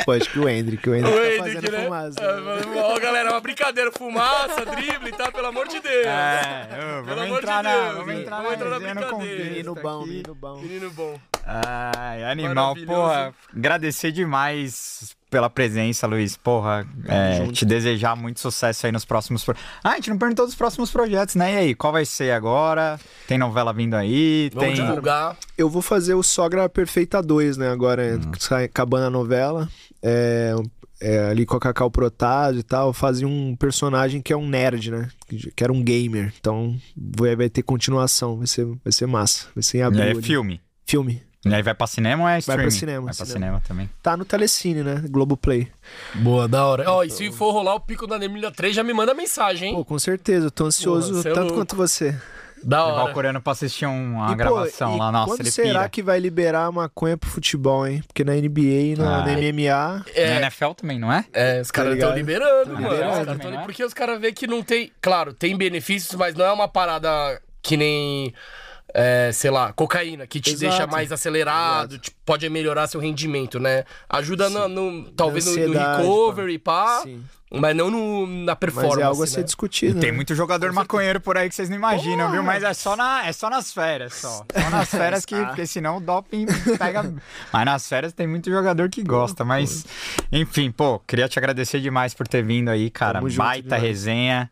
Pô, acho que o Hendrick. O O Hendrick tá Hendrick, fazendo né? fumaça. É, Ó, galera, é uma brincadeira. Fumaça, drible, tá? Pelo amor de Deus. É, ô, Pelo vamos amor entrar de na, Deus, vamos né? entrar Vamos na entrar na no brincadeira. Menino bom, menino bom. Menino bom. Ai, animal, porra. Agradecer demais pela presença, Luiz. Porra, é, te desejar muito sucesso aí nos próximos. Pro... Ah, a gente não perguntou dos próximos projetos, né? E aí, qual vai ser agora? Tem novela vindo aí? Vamos tem. divulgar. Eu vou fazer o Sogra Perfeita 2, né? Agora, Hum. acabando a novela. É, é, ali com a Cacau Protado e tal. Fazia um personagem que é um nerd, né? Que, era um gamer. Então, vai, ter continuação. Vai ser, vai ser massa. Vai ser em E abril. aí, ali. é filme. Filme. E aí vai pra cinema ou é Vai streaming? pra cinema, Vai pra cinema. cinema também. Tá no Telecine, né? Globoplay. Boa, da hora. Ó, e se for rolar o pico da Emília 3, já me manda mensagem, hein? Pô, com certeza. Eu tô ansioso é tanto louco. quanto você. Da Levar o hora. coreano pra assistir um- uma E, pô, gravação e lá. Nossa, quando ele será pira. que vai liberar a maconha pro futebol, hein? Porque na NBA e na, Ah. na MMA... Na É, NFL também, não é? é, os caras ligado? estão liberando, mano. liberando. Os caras tão li- Porque os caras veem que não tem. Claro, tem benefícios, mas não é uma parada que nem. É, sei lá, cocaína, que te Exato. deixa mais acelerado, te- pode melhorar seu rendimento, né? Ajuda no, no- talvez no, no recovery, pá, Sim. mas não no, na performance. Mas é algo a ser né? discutido, Tem né? muito jogador maconheiro por aí que vocês não imaginam, viu? Mas é só, na, é só nas férias, só. Só nas férias que. Porque senão o doping pega. Mas nas férias tem muito jogador que gosta. Mas, enfim, pô, queria te agradecer demais por ter vindo aí, cara. Tamo junto Baita demais. resenha.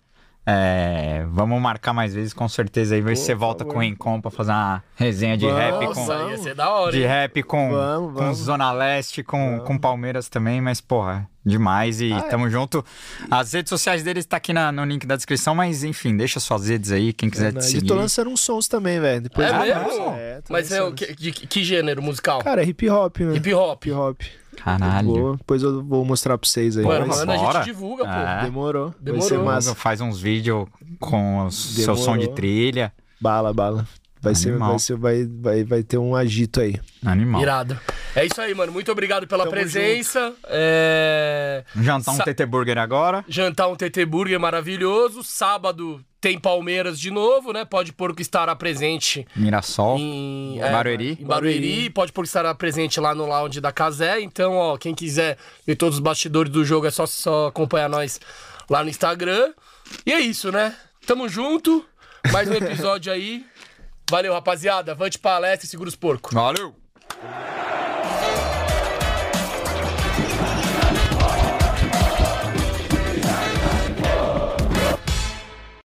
É, vamos marcar mais vezes, com certeza. Aí você volta com o Encom pra fazer uma resenha de rap com. Nossa, ia ser da hora, De hein? rap com, Vamos, com vamos. Zona Leste, com, com Palmeiras também, mas, porra, demais. Ah, E é. tamo junto. As redes sociais deles tá aqui na- no link da descrição, mas enfim, deixa suas redes aí, quem quiser te Verdade. seguir. E tô lançando uns sons também, velho. Depois É eu- mesmo? É, Mas é o que, de que gênero musical? Cara, é hip hop, né? Hip hop. Hip hop. Caralho. Vou- depois eu vou mostrar pra vocês aí. Mano, Mas mano, a gente divulga, pô. É. Demorou. Demorou. Vai ser massa. Faz uns vídeos com o seu som de trilha. Bala, bala. Vai ser, Animal. vai ser, vai, vai, vai ter um agito aí. Animal. Irado. É isso aí, mano. Muito obrigado pela Tamo presença. É... Jantar um Sa- TT Burger agora. Jantar um TT Burger maravilhoso. Sábado tem Palmeiras de novo, né? Pode pôr que estará presente Mirassol. em Barueri. Em Barueri. Pode pôr que estará presente lá no lounge da Casé. Então, ó, quem quiser ver todos os bastidores do jogo é só, só acompanhar nós lá no Instagram. E é isso, né? Tamo junto. Mais um episódio aí. Valeu, rapaziada. Avante palestra e segura os porcos. Valeu!